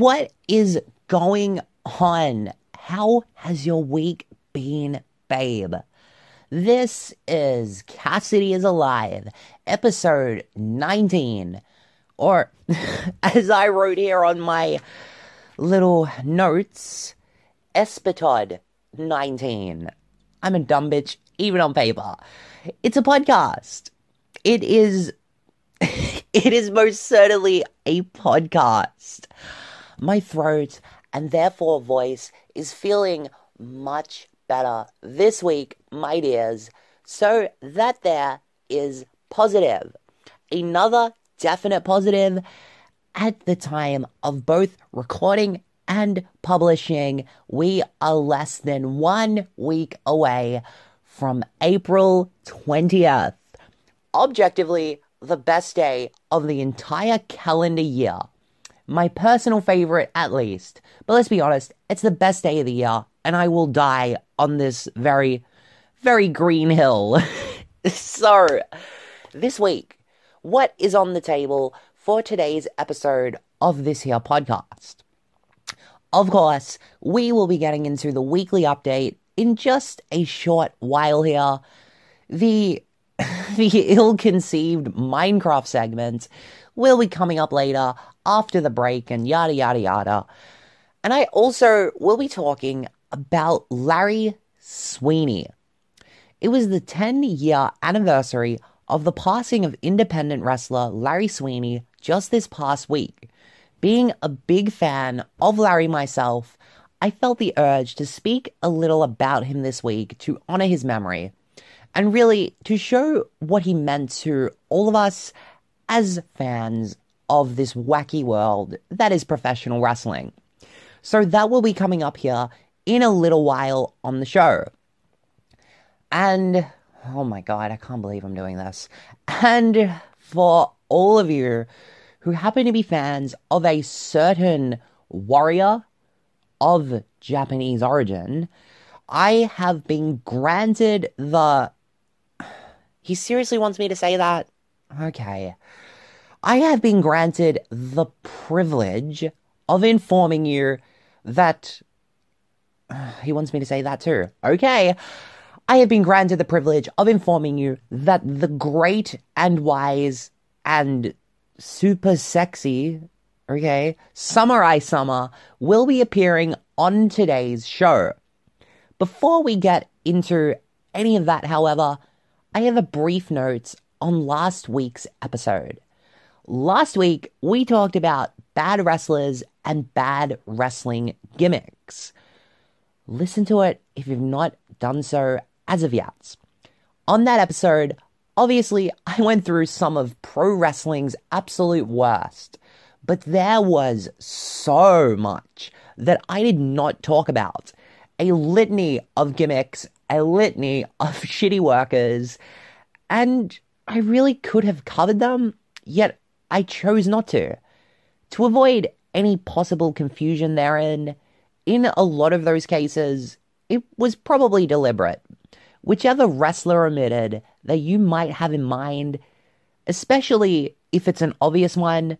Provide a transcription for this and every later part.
What is going on? How has your week been, babe? This is Cassidy is Alive, episode 19. Or, as I wrote here on my little notes, Espitod 19. I'm a dumb bitch, even on paper. It's a podcast. It is it is most certainly a podcast. My throat and therefore voice is feeling much better this week, my dears. So that there is positive. Another definite positive at the time of both recording and publishing, we are less than one week away from April 20th. Objectively, the best day of the entire calendar year. My personal favorite, at least. But let's be honest, it's the best day of the year, and I will die on this very, very green hill. so, this week, what is on the table for today's episode of this here podcast? Of course, we will be getting into the weekly update in just a short while here. The the ill-conceived Minecraft segment will be coming up later after the break and yada yada yada. And I also will be talking about Larry Sweeney. It was the 10 year anniversary of the passing of independent wrestler Larry Sweeney just this past week. Being a big fan of Larry myself, I felt the urge to speak a little about him this week to honor his memory and really to show what he meant to all of us as fans of this wacky world that is professional wrestling. So that will be coming up here in a little while on the show. And oh my god, I can't believe I'm doing this. And for all of you who happen to be fans of a certain warrior of Japanese origin, I have been granted the. He seriously wants me to say that? Okay. I have been granted the privilege of informing you that. He wants me to say that too. Okay. I have been granted the privilege of informing you that the great and wise and super sexy, okay, Samurai Summer will be appearing on today's show. Before we get into any of that, however, I have a brief note on last week's episode. Last week, we talked about bad wrestlers and bad wrestling gimmicks. Listen to it if you've not done so as of yet. On that episode, obviously, I went through some of pro wrestling's absolute worst, but there was so much that I did not talk about. A litany of gimmicks, a litany of shitty workers, and I really could have covered them, yet I chose not to. To avoid any possible confusion therein, in a lot of those cases, it was probably deliberate. Whichever wrestler omitted that you might have in mind, especially if it's an obvious one,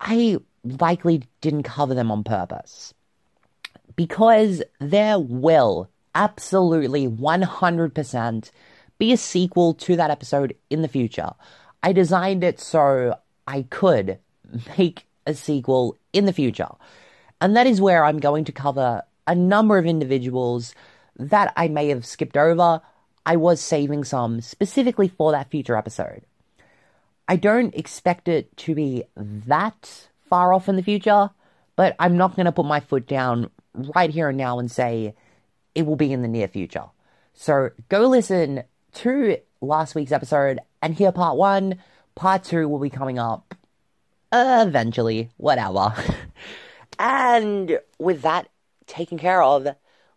I likely didn't cover them on purpose. Because there will absolutely 100% be a sequel to that episode in the future. I designed it so I could make a sequel in the future. And that is where I'm going to cover a number of individuals that I may have skipped over. I was saving some specifically for that future episode. I don't expect it to be that far off in the future, but I'm not going to put my foot down right here and now and say it will be in the near future. So go listen to last week's episode and hear part one. Part two will be coming up eventually, whatever. and with that taken care of,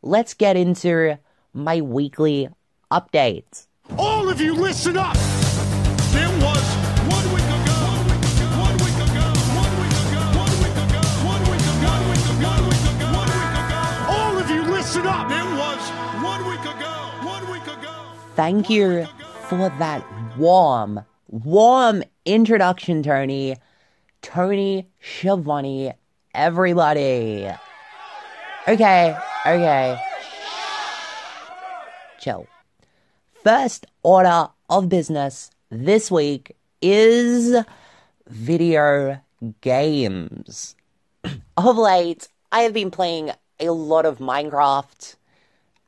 let's get into my weekly updates. All of you listen up! Thank you for that warm, warm introduction, Tony. Tony Schiavone, everybody. Okay, okay. Chill. First order of business this week is video games. of late, I have been playing a lot of Minecraft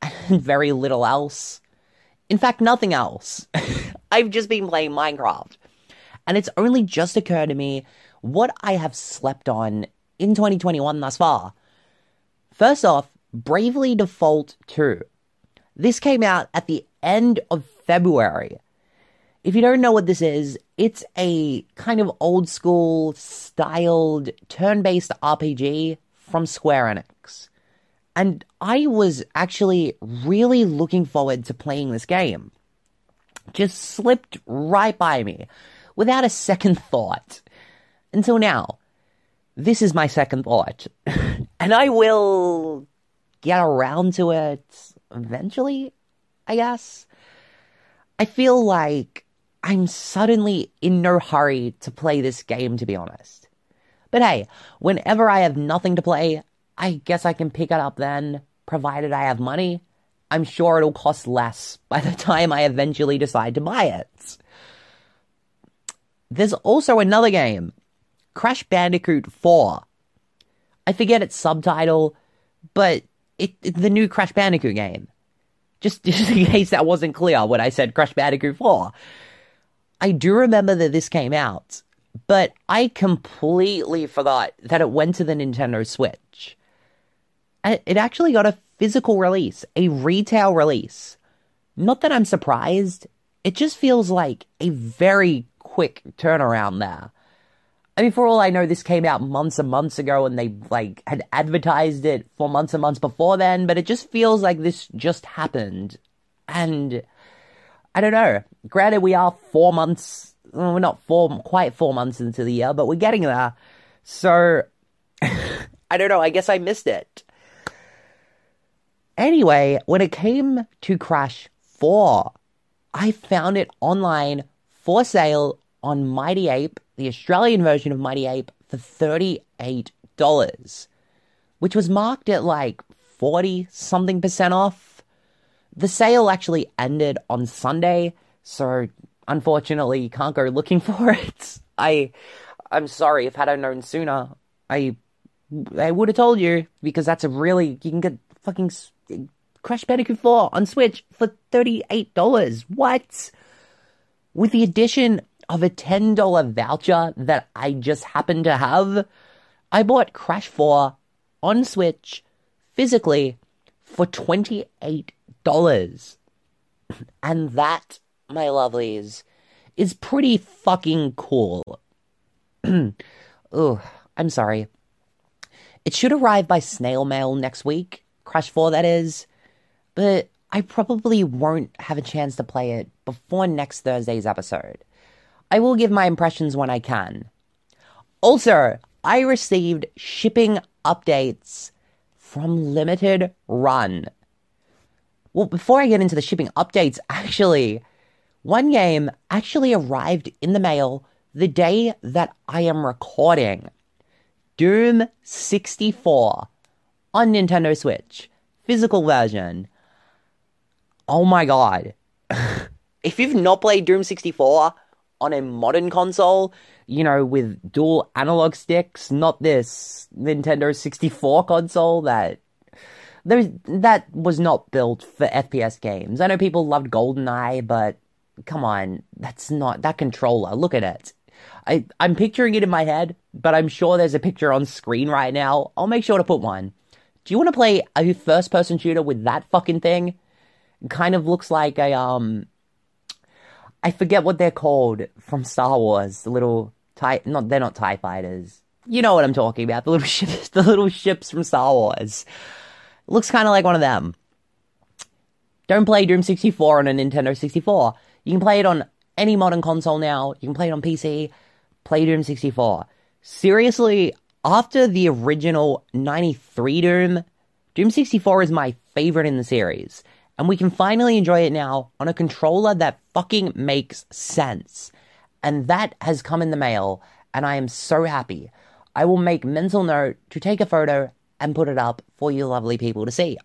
and very little else. In fact, nothing else. I've just been playing Minecraft. And it's only just occurred to me what I have slept on in 2021 thus far. First off, Bravely Default 2. This came out at the end of February. If you don't know what this is, it's a kind of old school styled turn based RPG from Square Enix. And I was actually really looking forward to playing this game. Just slipped right by me without a second thought. Until now. This is my second thought. and I will get around to it eventually, I guess. I feel like I'm suddenly in no hurry to play this game, to be honest. But hey, whenever I have nothing to play, I guess I can pick it up then, provided I have money. I'm sure it'll cost less by the time I eventually decide to buy it. There's also another game, Crash Bandicoot 4. I forget its subtitle, but it, it, the new Crash Bandicoot game. Just, just in case that wasn't clear when I said Crash Bandicoot 4. I do remember that this came out, but I completely forgot that it went to the Nintendo Switch. It actually got a physical release, a retail release. Not that I'm surprised, it just feels like a very quick turnaround there. I mean, for all I know, this came out months and months ago and they, like, had advertised it for months and months before then, but it just feels like this just happened. And, I don't know. Granted, we are four months, we're not four, quite four months into the year, but we're getting there. So, I don't know, I guess I missed it. Anyway, when it came to Crash 4, I found it online for sale on Mighty Ape, the Australian version of Mighty Ape, for $38, which was marked at like 40 something percent off. The sale actually ended on Sunday, so unfortunately you can't go looking for it. I I'm sorry if had I known sooner, I I would have told you because that's a really you can get fucking Crash Bandicoot 4 on Switch for $38. What? With the addition of a $10 voucher that I just happened to have, I bought Crash 4 on Switch physically for $28. And that, my lovelies, is pretty fucking cool. oh, I'm sorry. It should arrive by snail mail next week. Crash 4, that is. But I probably won't have a chance to play it before next Thursday's episode. I will give my impressions when I can. Also, I received shipping updates from Limited Run. Well, before I get into the shipping updates, actually, one game actually arrived in the mail the day that I am recording. Doom 64 on Nintendo Switch, physical version. Oh my god. if you've not played Doom 64 on a modern console, you know, with dual analog sticks, not this Nintendo 64 console that there's that was not built for FPS games. I know people loved GoldenEye, but come on, that's not that controller. Look at it. I, I'm picturing it in my head, but I'm sure there's a picture on screen right now. I'll make sure to put one. Do you want to play a first person shooter with that fucking thing? Kind of looks like a, um, I forget what they're called from Star Wars. The little tie, not, they're not TIE fighters. You know what I'm talking about. The little ships, the little ships from Star Wars. It looks kind of like one of them. Don't play Doom 64 on a Nintendo 64. You can play it on any modern console now. You can play it on PC. Play Doom 64. Seriously, after the original 93 Doom, Doom 64 is my favorite in the series. And we can finally enjoy it now on a controller that fucking makes sense. And that has come in the mail, and I am so happy. I will make mental note to take a photo and put it up for you lovely people to see.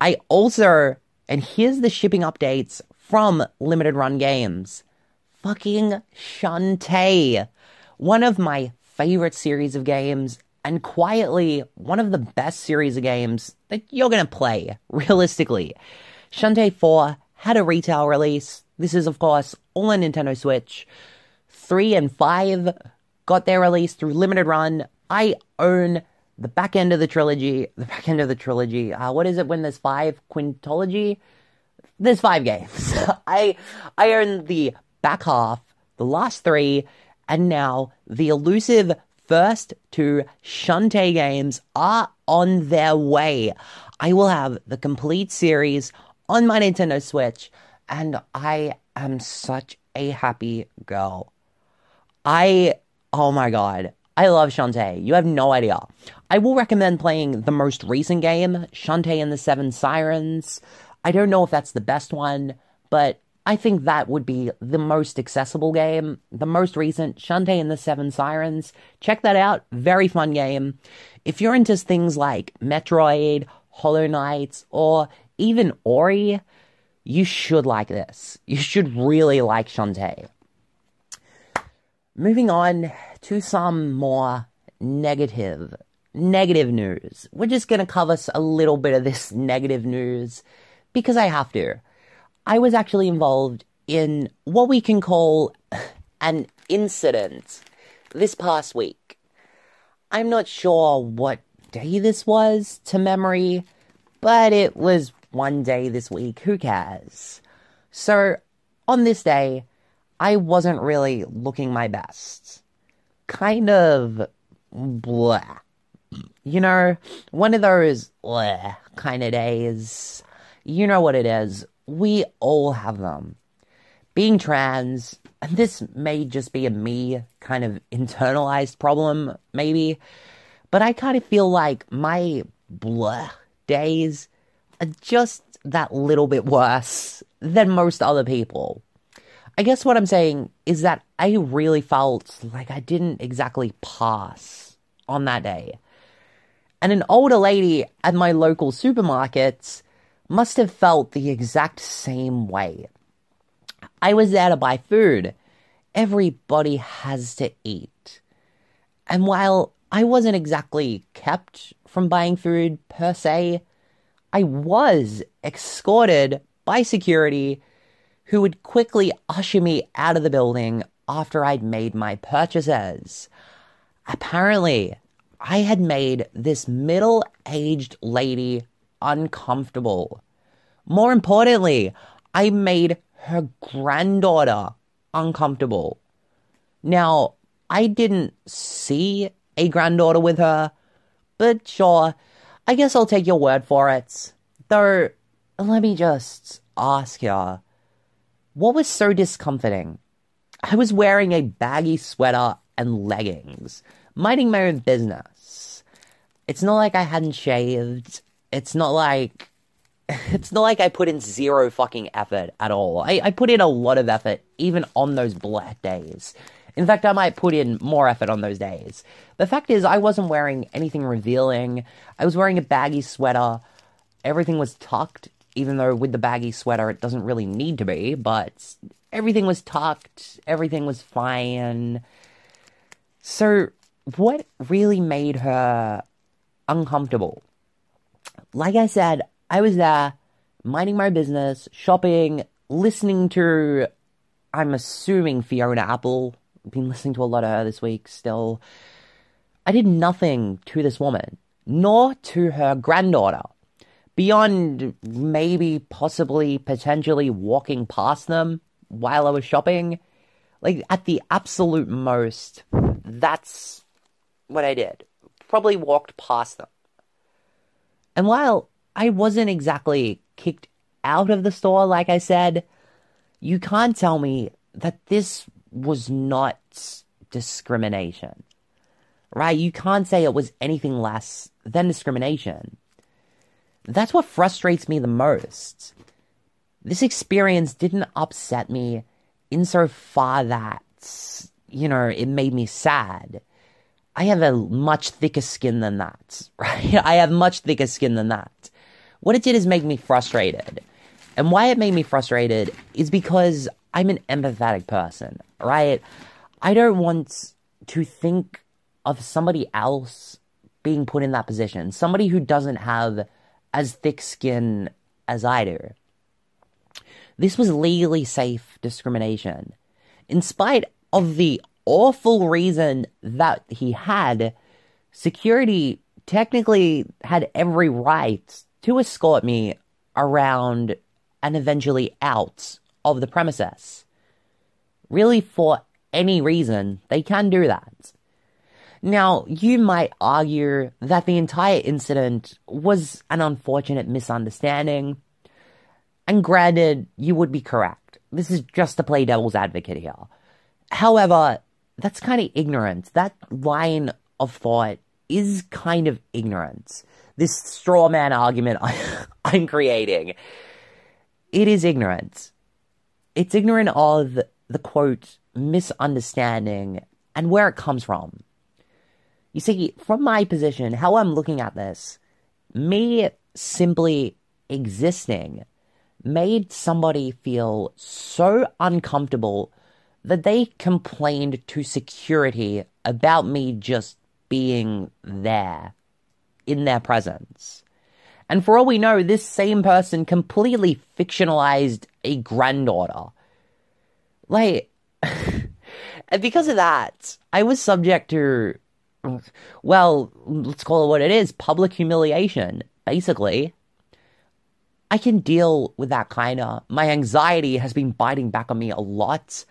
I also, and here's the shipping updates from Limited Run Games. Fucking Shantae. One of my favorite series of games, and quietly one of the best series of games that you're gonna play, realistically. Shantae 4 had a retail release. This is, of course, all on Nintendo Switch. 3 and 5 got their release through Limited Run. I own the back end of the trilogy. The back end of the trilogy. Uh, what is it when there's five? Quintology? There's five games. I I own the back half, the last three, and now the elusive first two Shantae games are on their way. I will have the complete series on my Nintendo Switch, and I am such a happy girl. I, oh my god, I love Shantae. You have no idea. I will recommend playing the most recent game, Shantae and the Seven Sirens. I don't know if that's the best one, but I think that would be the most accessible game. The most recent, Shantae and the Seven Sirens. Check that out. Very fun game. If you're into things like Metroid, Hollow Knight, or even Ori, you should like this. You should really like Shantae. Moving on to some more negative, negative news. We're just going to cover a little bit of this negative news because I have to. I was actually involved in what we can call an incident this past week. I'm not sure what day this was to memory, but it was one day this week. Who cares? So, on this day, I wasn't really looking my best. Kind of blah. You know, one of those blah kind of days. You know what it is. We all have them. Being trans, and this may just be a me kind of internalized problem, maybe, but I kind of feel like my blah days are just that little bit worse than most other people. I guess what I'm saying is that I really felt like I didn't exactly pass on that day. And an older lady at my local supermarket must have felt the exact same way. I was there to buy food. Everybody has to eat. And while I wasn't exactly kept from buying food per se, I was escorted by security who would quickly usher me out of the building after I'd made my purchases. Apparently, I had made this middle aged lady uncomfortable. More importantly, I made her granddaughter uncomfortable. Now, I didn't see a granddaughter with her, but sure, I guess I'll take your word for it. Though, let me just ask you what was so discomforting? I was wearing a baggy sweater and leggings, minding my own business. It's not like I hadn't shaved. It's not like. It's not like I put in zero fucking effort at all. I, I put in a lot of effort, even on those black days. In fact, I might put in more effort on those days. The fact is, I wasn't wearing anything revealing. I was wearing a baggy sweater. Everything was tucked even though with the baggy sweater it doesn't really need to be, but everything was tucked, everything was fine. So, what really made her uncomfortable? Like I said, I was there minding my business, shopping, listening to, I'm assuming Fiona Apple. I've been listening to a lot of her this week still. I did nothing to this woman, nor to her granddaughter beyond maybe possibly potentially walking past them while I was shopping, like at the absolute most, that's what I did. Probably walked past them. And while I wasn't exactly kicked out of the store, like I said, you can't tell me that this was not discrimination. Right? You can't say it was anything less than discrimination. that's what frustrates me the most. This experience didn't upset me insofar that, you know, it made me sad. I have a much thicker skin than that, right? I have much thicker skin than that. What it did is make me frustrated. And why it made me frustrated is because I'm an empathetic person, right? I don't want to think of somebody else being put in that position, somebody who doesn't have as thick skin as I do. This was legally safe discrimination. In spite of the awful reason that he had, security technically had every right to escort me around and eventually out of the premises. Really, for any reason, they can do that. Now, you might argue that the entire incident was an unfortunate misunderstanding, and granted, you would be correct. This is just to play devil's advocate here. However, that's kind of ignorance. That line of thought is kind of ignorance. This straw man argument I'm creating, it is ignorance. It's ignorant of the quote misunderstanding and where it comes from. You see, from my position, how I'm looking at this, me simply existing made somebody feel so uncomfortable that they complained to security about me just being there in their presence. And for all we know, this same person completely fictionalized a granddaughter. Like, and because of that, I was subject to, well, let's call it what it is public humiliation, basically. I can deal with that kind of. My anxiety has been biting back on me a lot,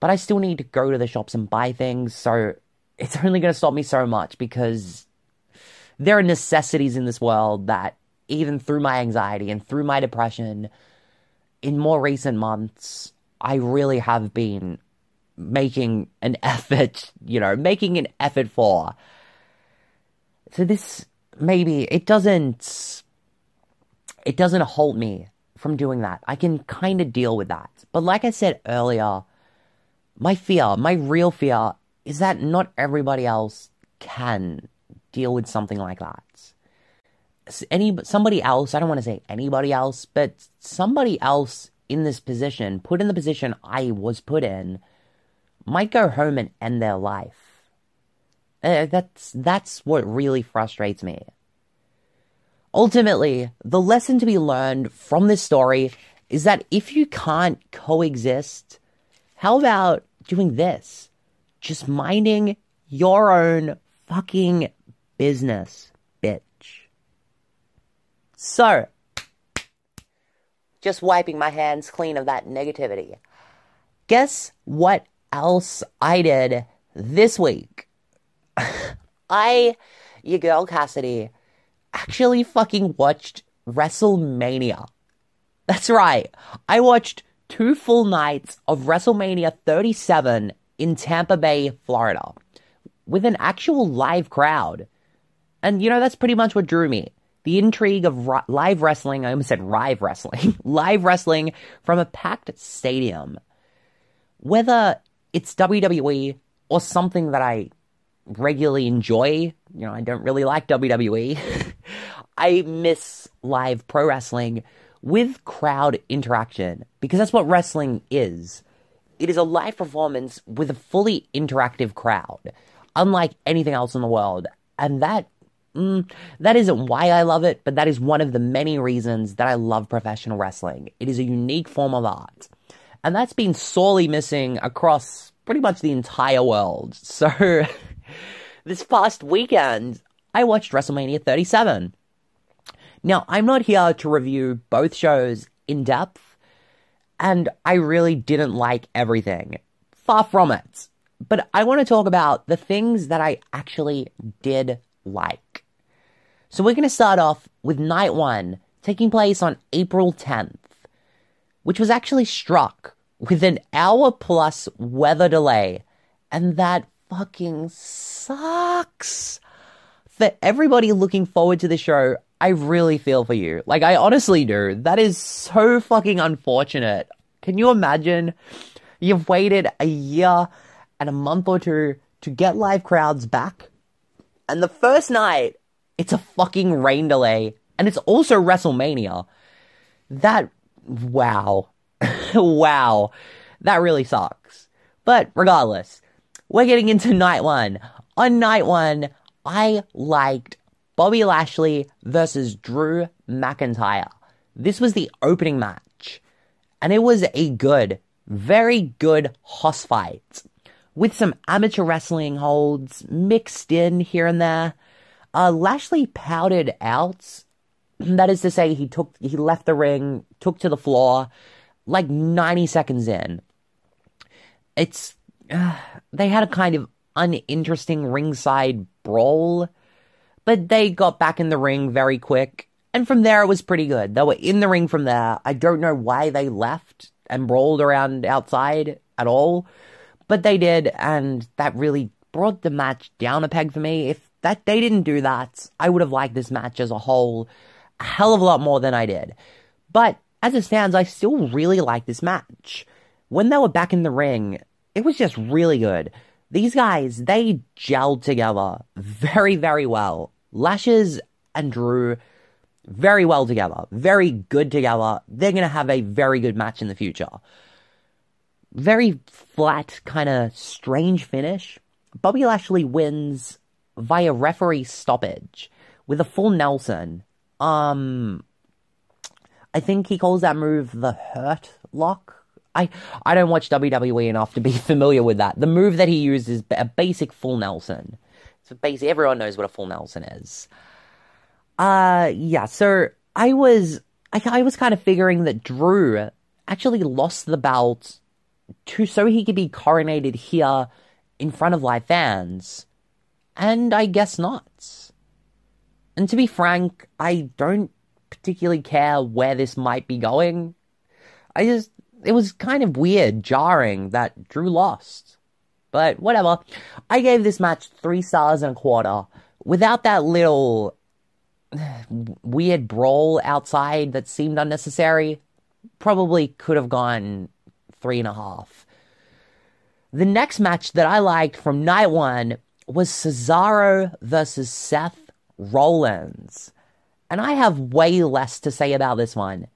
but I still need to go to the shops and buy things, so it's only going to stop me so much because there are necessities in this world that, even through my anxiety and through my depression, in more recent months, I really have been making an effort, you know, making an effort for. So this maybe it doesn't it doesn't halt me from doing that. I can kind of deal with that. But like I said earlier, my fear, my real fear is that not everybody else can deal with something like that. Any somebody else, I don't want to say anybody else, but somebody else in this position, put in the position I was put in, might go home and end their life. Uh, that's that's what really frustrates me. Ultimately, the lesson to be learned from this story is that if you can't coexist, how about doing this? Just minding your own fucking business, bitch. So, just wiping my hands clean of that negativity. Guess what else I did this week? I, your girl Cassidy, actually fucking watched WrestleMania. That's right. I watched two full nights of WrestleMania 37 in Tampa Bay, Florida, with an actual live crowd. And you know, that's pretty much what drew me. The intrigue of ri- live wrestling, I almost said live wrestling, live wrestling from a packed stadium. Whether it's WWE or something that I regularly enjoy, you know, I don't really like WWE. I miss live pro wrestling with crowd interaction because that's what wrestling is. It is a live performance with a fully interactive crowd, unlike anything else in the world. And that mm, that isn't why I love it, but that is one of the many reasons that I love professional wrestling. It is a unique form of art. And that's been sorely missing across pretty much the entire world. So this past weekend, I watched WrestleMania 37. Now, I'm not here to review both shows in depth, and I really didn't like everything. Far from it. But I want to talk about the things that I actually did like. So we're going to start off with night one, taking place on April 10th, which was actually struck with an hour plus weather delay, and that fucking sucks. For everybody looking forward to the show, I really feel for you. Like, I honestly do. That is so fucking unfortunate. Can you imagine? You've waited a year and a month or two to get live crowds back. And the first night, it's a fucking rain delay. And it's also WrestleMania. That, wow. wow. That really sucks. But regardless, we're getting into night one. On night one, I liked Bobby Lashley versus Drew McIntyre. This was the opening match, and it was a good, very good hoss fight with some amateur wrestling holds mixed in here and there. Uh, Lashley pouted out. That is to say, he took he left the ring, took to the floor, like 90 seconds in. It's uh, they had a kind of uninteresting ringside brawl but they got back in the ring very quick. And from there, it was pretty good. They were in the ring from there. I don't know why they left and brawled around outside at all, but they did. And that really brought the match down a peg for me. If that they didn't do that, I would have liked this match as a whole a hell of a lot more than I did. But as it stands, I still really like this match. When they were back in the ring, it was just really good. These guys, they gelled together very, very well. Lashes and Drew very well together, very good together. They're going to have a very good match in the future. Very flat, kind of strange finish. Bobby Lashley wins via referee stoppage with a full Nelson. Um, I think he calls that move the Hurt Lock. I I don't watch WWE enough to be familiar with that. The move that he uses is a basic full Nelson. So basically, everyone knows what a full Nelson is. Uh, yeah. So I was, I, I was kind of figuring that Drew actually lost the belt to so he could be coronated here in front of live fans, and I guess not. And to be frank, I don't particularly care where this might be going. I just, it was kind of weird, jarring that Drew lost. But whatever. I gave this match three stars and a quarter. Without that little weird brawl outside that seemed unnecessary, probably could have gone three and a half. The next match that I liked from night one was Cesaro versus Seth Rollins. And I have way less to say about this one.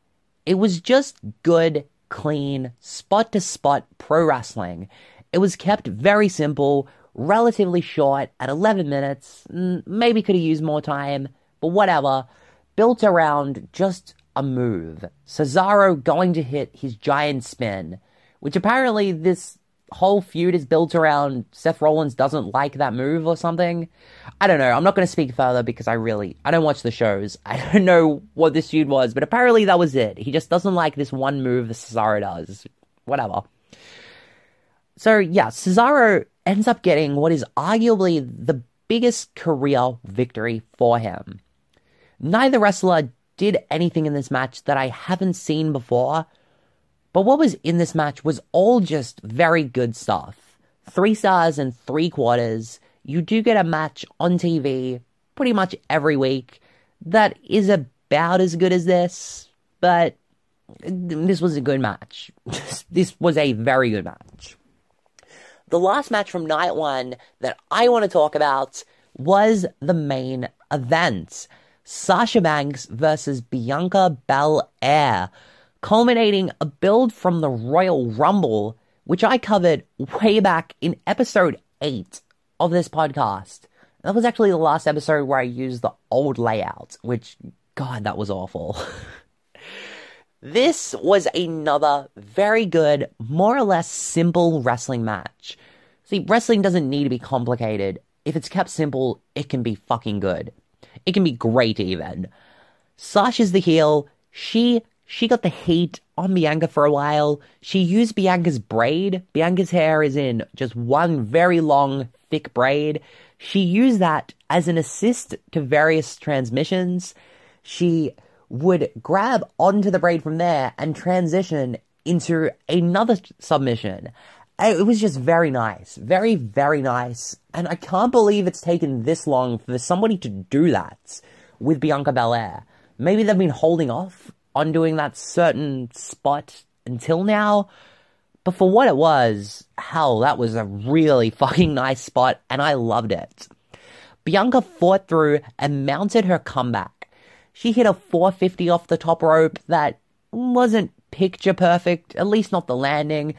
It was just good, clean, spot to spot pro wrestling. It was kept very simple, relatively short at 11 minutes. Mm, maybe could have used more time, but whatever. Built around just a move. Cesaro going to hit his giant spin, which apparently this whole feud is built around Seth Rollins doesn't like that move or something. I don't know. I'm not going to speak further because I really I don't watch the shows. I don't know what this feud was, but apparently that was it. He just doesn't like this one move that Cesaro does. Whatever. So yeah, Cesaro ends up getting what is arguably the biggest career victory for him. Neither wrestler did anything in this match that I haven't seen before, but what was in this match was all just very good stuff. Three stars and three quarters. You do get a match on TV pretty much every week that is about as good as this, but this was a good match. this was a very good match. The last match from night one that I want to talk about was the main event Sasha Banks versus Bianca Belair, culminating a build from the Royal Rumble, which I covered way back in episode 8 of this podcast. That was actually the last episode where I used the old layout, which, God, that was awful. This was another very good, more or less simple wrestling match. See, wrestling doesn't need to be complicated. If it's kept simple, it can be fucking good. It can be great even. Sasha's the heel. She she got the heat on Bianca for a while. She used Bianca's braid. Bianca's hair is in just one very long, thick braid. She used that as an assist to various transmissions. She would grab onto the braid from there and transition into another submission. It was just very nice. Very, very nice. And I can't believe it's taken this long for somebody to do that. with Bianca Belair. Maybe they've been holding off on doing that certain spot until now. But for what it was, hell, that was a really fucking nice spot and I loved it. Bianca fought through and mounted her comeback. She hit a 450 off the top rope that wasn't picture perfect, at least not the landing,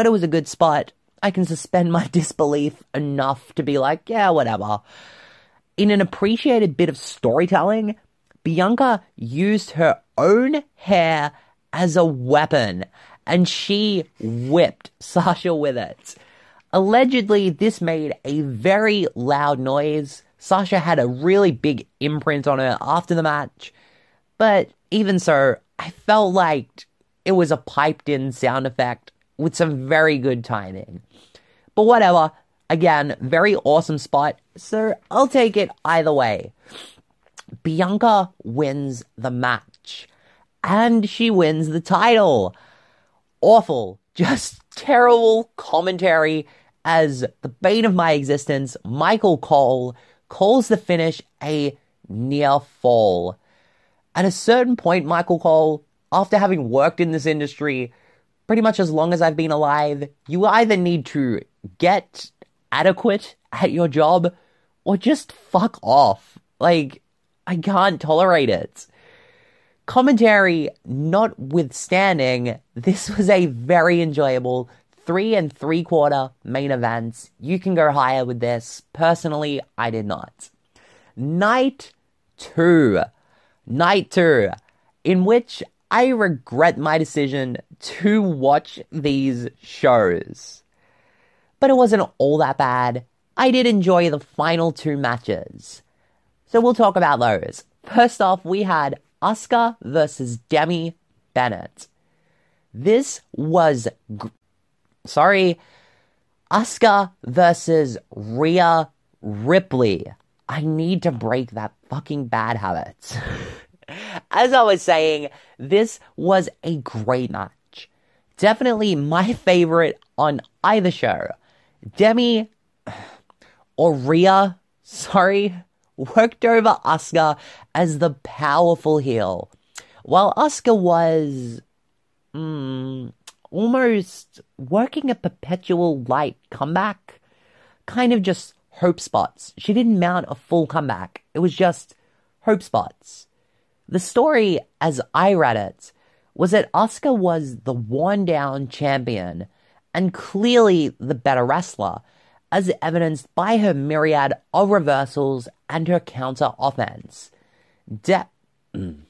but it was a good spot. I can suspend my disbelief enough to be like, yeah, whatever. In an appreciated bit of storytelling, Bianca used her own hair as a weapon and she whipped Sasha with it. Allegedly, this made a very loud noise. Sasha had a really big imprint on her after the match, but even so, I felt like it was a piped in sound effect with some very good timing. But whatever, again, very awesome spot, so I'll take it either way. Bianca wins the match, and she wins the title. Awful, just terrible commentary as the bane of my existence, Michael Cole, calls the finish a near fall. At a certain point, Michael Cole, after having worked in this industry pretty much as long as I've been alive, you either need to get adequate at your job or just fuck off. Like, I can't tolerate it. Commentary notwithstanding, this was a very enjoyable three and three quarter main events. You can go higher with this. Personally, I did not. Night two. Night two, in which I regret my decision to watch these shows. But it wasn't all that bad. I did enjoy the final two matches. So we'll talk about those. First off, we had Asuka versus Demi Bennett. This was gr- sorry, Asuka versus Rhea Ripley. I need to break that fucking bad habit. As I was saying, this was a great match. Definitely my favorite on either show. Demi or Rhea, sorry, worked over Asuka as the powerful heel, while Asuka was mm, almost working a perpetual light comeback, kind of just hope spots. She didn't mount a full comeback. It was just hope spots. The story, as I read it, was that Asuka was the worn down champion and clearly the better wrestler, as evidenced by her myriad of reversals and her counter offense. De- mm.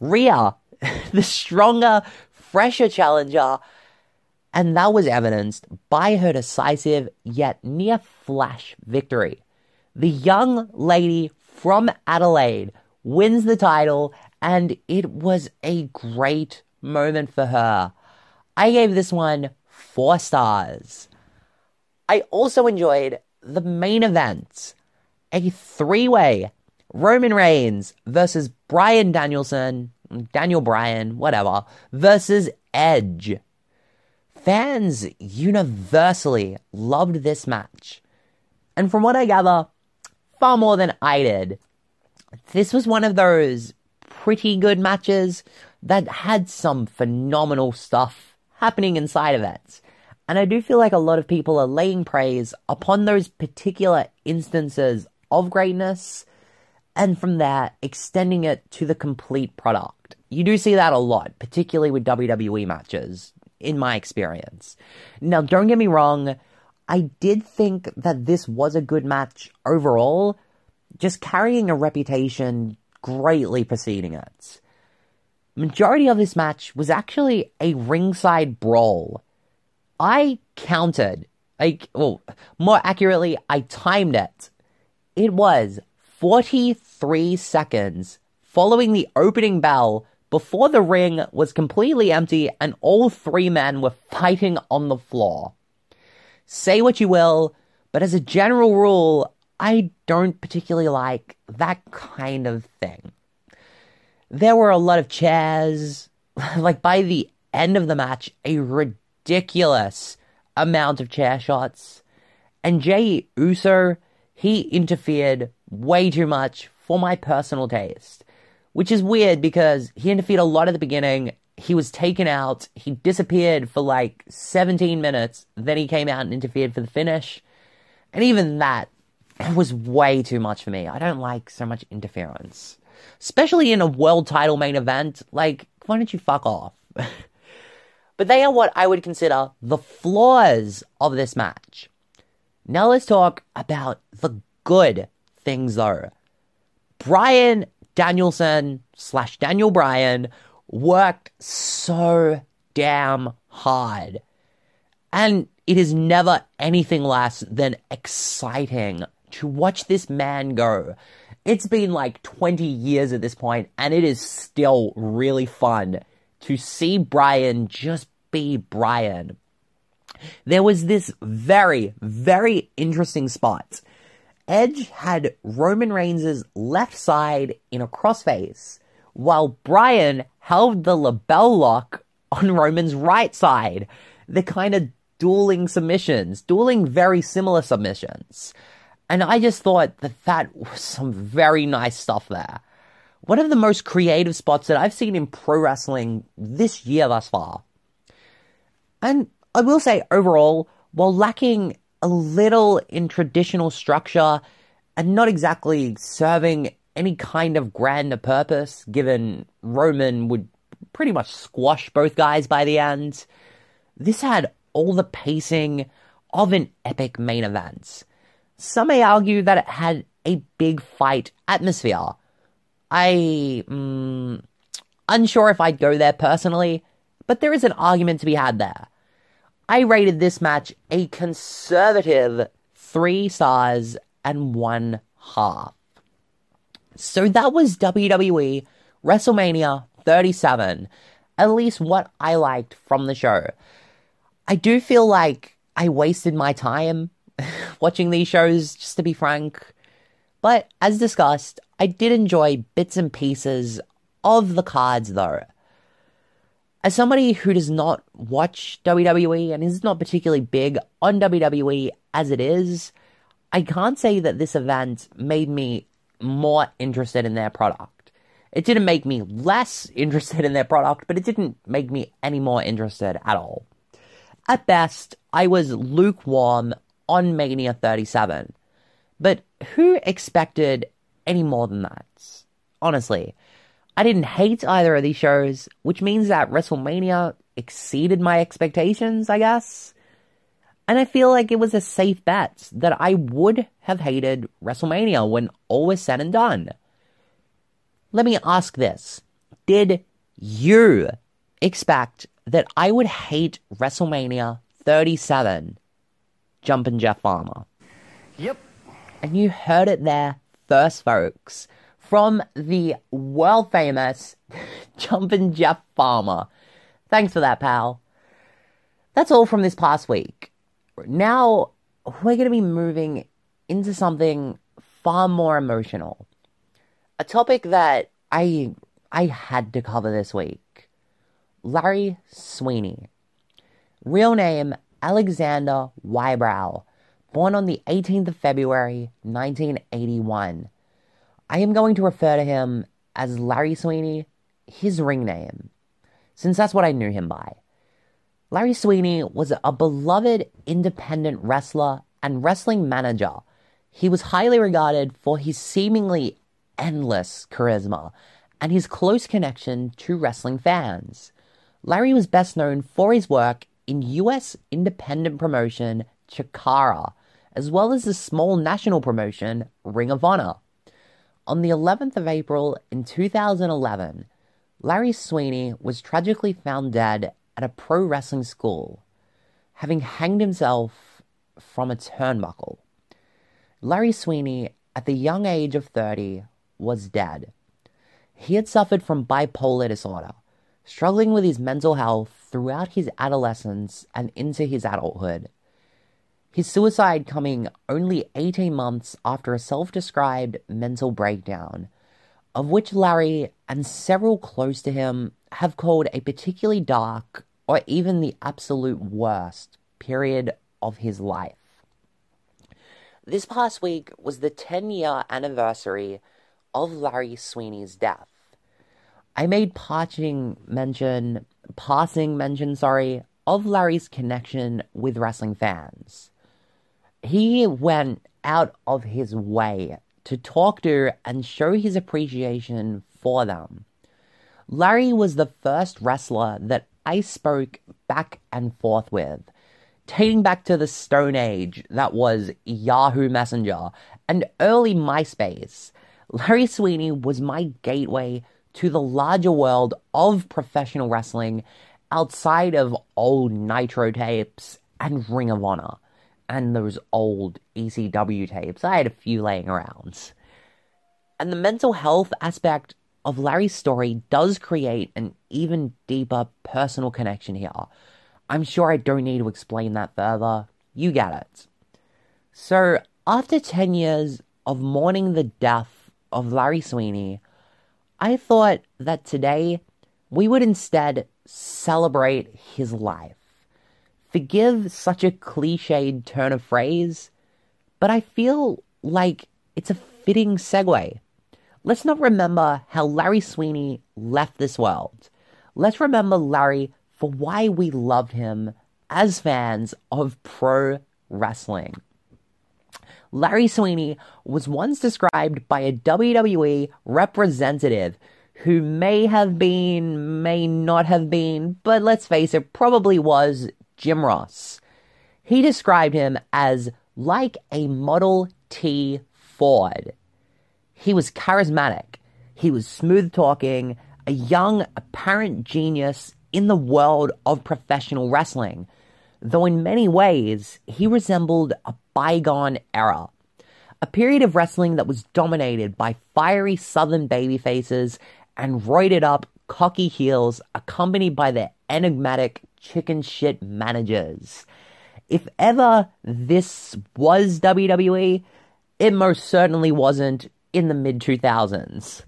Rhea, the stronger, fresher challenger, and that was evidenced by her decisive yet near flash victory. The young lady from Adelaide wins the title, and it was a great moment for her. I gave this one four stars. I also enjoyed the main event a three way Roman Reigns versus Bryan Danielson, Daniel Bryan, whatever, versus Edge. Fans universally loved this match. And from what I gather, far more than I did. This was one of those pretty good matches that had some phenomenal stuff happening inside of it. And I do feel like a lot of people are laying praise upon those particular instances of greatness and from there extending it to the complete product. You do see that a lot, particularly with WWE matches, in my experience. Now, don't get me wrong, I did think that this was a good match overall, just carrying a reputation greatly preceding it. Majority of this match was actually a ringside brawl. I counted, like, well, more accurately, I timed it. It was 43 seconds following the opening bell before the ring was completely empty and all three men were fighting on the floor. Say what you will, but as a general rule, I don't particularly like that kind of thing. There were a lot of chairs. like by the end of the match, a ridiculous amount of chair shots. And Jey Uso, he interfered way too much for my personal taste, which is weird because he interfered a lot at the beginning. He was taken out. He disappeared for like 17 minutes. Then he came out and interfered for the finish. And even that was way too much for me. I don't like so much interference, especially in a world title main event. Like, why don't you fuck off? but they are what I would consider the flaws of this match. Now let's talk about the good things though. Bryan Danielson slash Daniel Bryan worked so damn hard. And it is never anything less than exciting to watch this man go. It's been like 20 years at this point, and it is still really fun to see Bryan just be Bryan. There was this very, very interesting spot. Edge had Roman Reigns' left side in a crossface, while Bryan held the LeBell Lock on Roman's right side. The kind of dueling submissions, dueling very similar submissions. And I just thought that that was some very nice stuff there. One of the most creative spots that I've seen in pro wrestling this year thus far. And I will say, overall, while lacking a little in traditional structure and not exactly serving any kind of grander purpose, given Roman would pretty much squash both guys by the end, this had all the pacing of an epic main event. Some may argue that it had a big fight atmosphere. I, mm, unsure if I'd go there personally, but there is an argument to be had there. I rated this match a conservative three stars and one half. So that was WWE WrestleMania 37. At least what I liked from the show. I do feel like I wasted my time watching these shows, just to be frank. But as discussed, I did enjoy bits and pieces of the cards though. As somebody who does not watch WWE and is not particularly big on WWE as it is, I can't say that this event made me more interested in their product. It didn't make me less interested in their product, but it didn't make me any more interested at all. At best, I was lukewarm on Mania 37. But who expected any more than that? Honestly, I didn't hate either of these shows, which means that WrestleMania exceeded my expectations, I guess. And I feel like it was a safe bet that I would have hated WrestleMania when all was said and done. Let me ask this Did you expect that I would hate WrestleMania 37 Jumpin' Jeff Farmer? Yep. And you heard it there first, folks, from the world famous Jumpin' Jeff Farmer. Thanks for that, pal. That's all from this past week. Now we're going to be moving into something far more emotional. A topic that I I had to cover this week. Larry Sweeney. Real name Alexander Wybrow, born on the 18th of February 1981. I am going to refer to him as Larry Sweeney, his ring name, since that's what I knew him by. Larry Sweeney was a beloved independent wrestler and wrestling manager. He was highly regarded for his seemingly endless charisma and his close connection to wrestling fans. Larry was best known for his work in US independent promotion Chikara, as well as the small national promotion Ring of Honor. On the 11th of April in 2011, Larry Sweeney was tragically found dead at a pro wrestling school, having hanged himself from a turnbuckle. Larry Sweeney, at the young age of 30, was dead. He had suffered from bipolar disorder, struggling with his mental health throughout his adolescence and into his adulthood. His suicide coming only 18 months after a self described mental breakdown, of which Larry and several close to him have called a particularly dark or even the absolute worst period of his life. This past week was the 10 year anniversary of Larry Sweeney's death, I made passing mention, passing mention, sorry, of Larry's connection with wrestling fans. He went out of his way to talk to and show his appreciation for them. Larry was the first wrestler that I spoke back and forth with, dating back to the Stone Age that was Yahoo Messenger and early MySpace. Larry Sweeney was my gateway to the larger world of professional wrestling outside of old Nitro tapes and Ring of Honor and those old ECW tapes. I had a few laying around. And the mental health aspect of Larry's story does create an even deeper personal connection here. I'm sure I don't need to explain that further. You get it. So, after 10 years of mourning the death of Larry Sweeney, I thought that today we would instead celebrate his life. Forgive such a cliched turn of phrase, but I feel like it's a fitting segue. Let's not remember how Larry Sweeney left this world. Let's remember Larry for why we loved him as fans of pro wrestling. Larry Sweeney was once described by a WWE representative who may have been, may not have been, but let's face it, probably was Jim Ross. He described him as like a Model T Ford. He was charismatic, he was smooth talking, a young, apparent genius in the world of professional wrestling, though in many ways he resembled a bygone era. A period of wrestling that was dominated by fiery southern babyfaces and roided up, cocky heels accompanied by their enigmatic chicken shit managers. If ever this was WWE, it most certainly wasn't in the mid 2000s.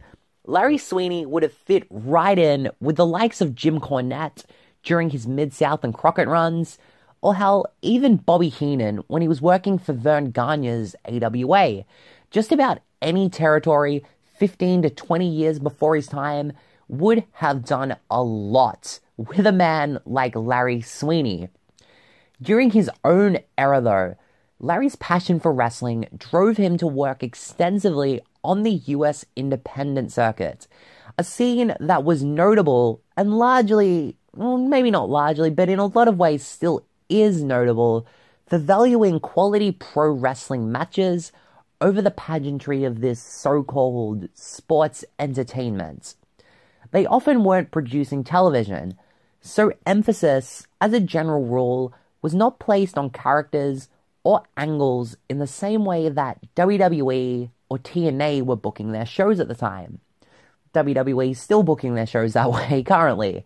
Larry Sweeney would have fit right in with the likes of Jim Cornette during his Mid South and Crockett runs, or hell, even Bobby Heenan when he was working for Verne Gagne's AWA. Just about any territory 15 to 20 years before his time would have done a lot with a man like Larry Sweeney. During his own era, though, Larry's passion for wrestling drove him to work extensively on the US independent circuit, a scene that was notable and largely, well, maybe not largely, but in a lot of ways still is notable for valuing quality pro wrestling matches over the pageantry of this so called sports entertainment. They often weren't producing television, so emphasis, as a general rule, was not placed on characters or angles in the same way that WWE or TNA were booking their shows at the time. WWE is still booking their shows that way currently.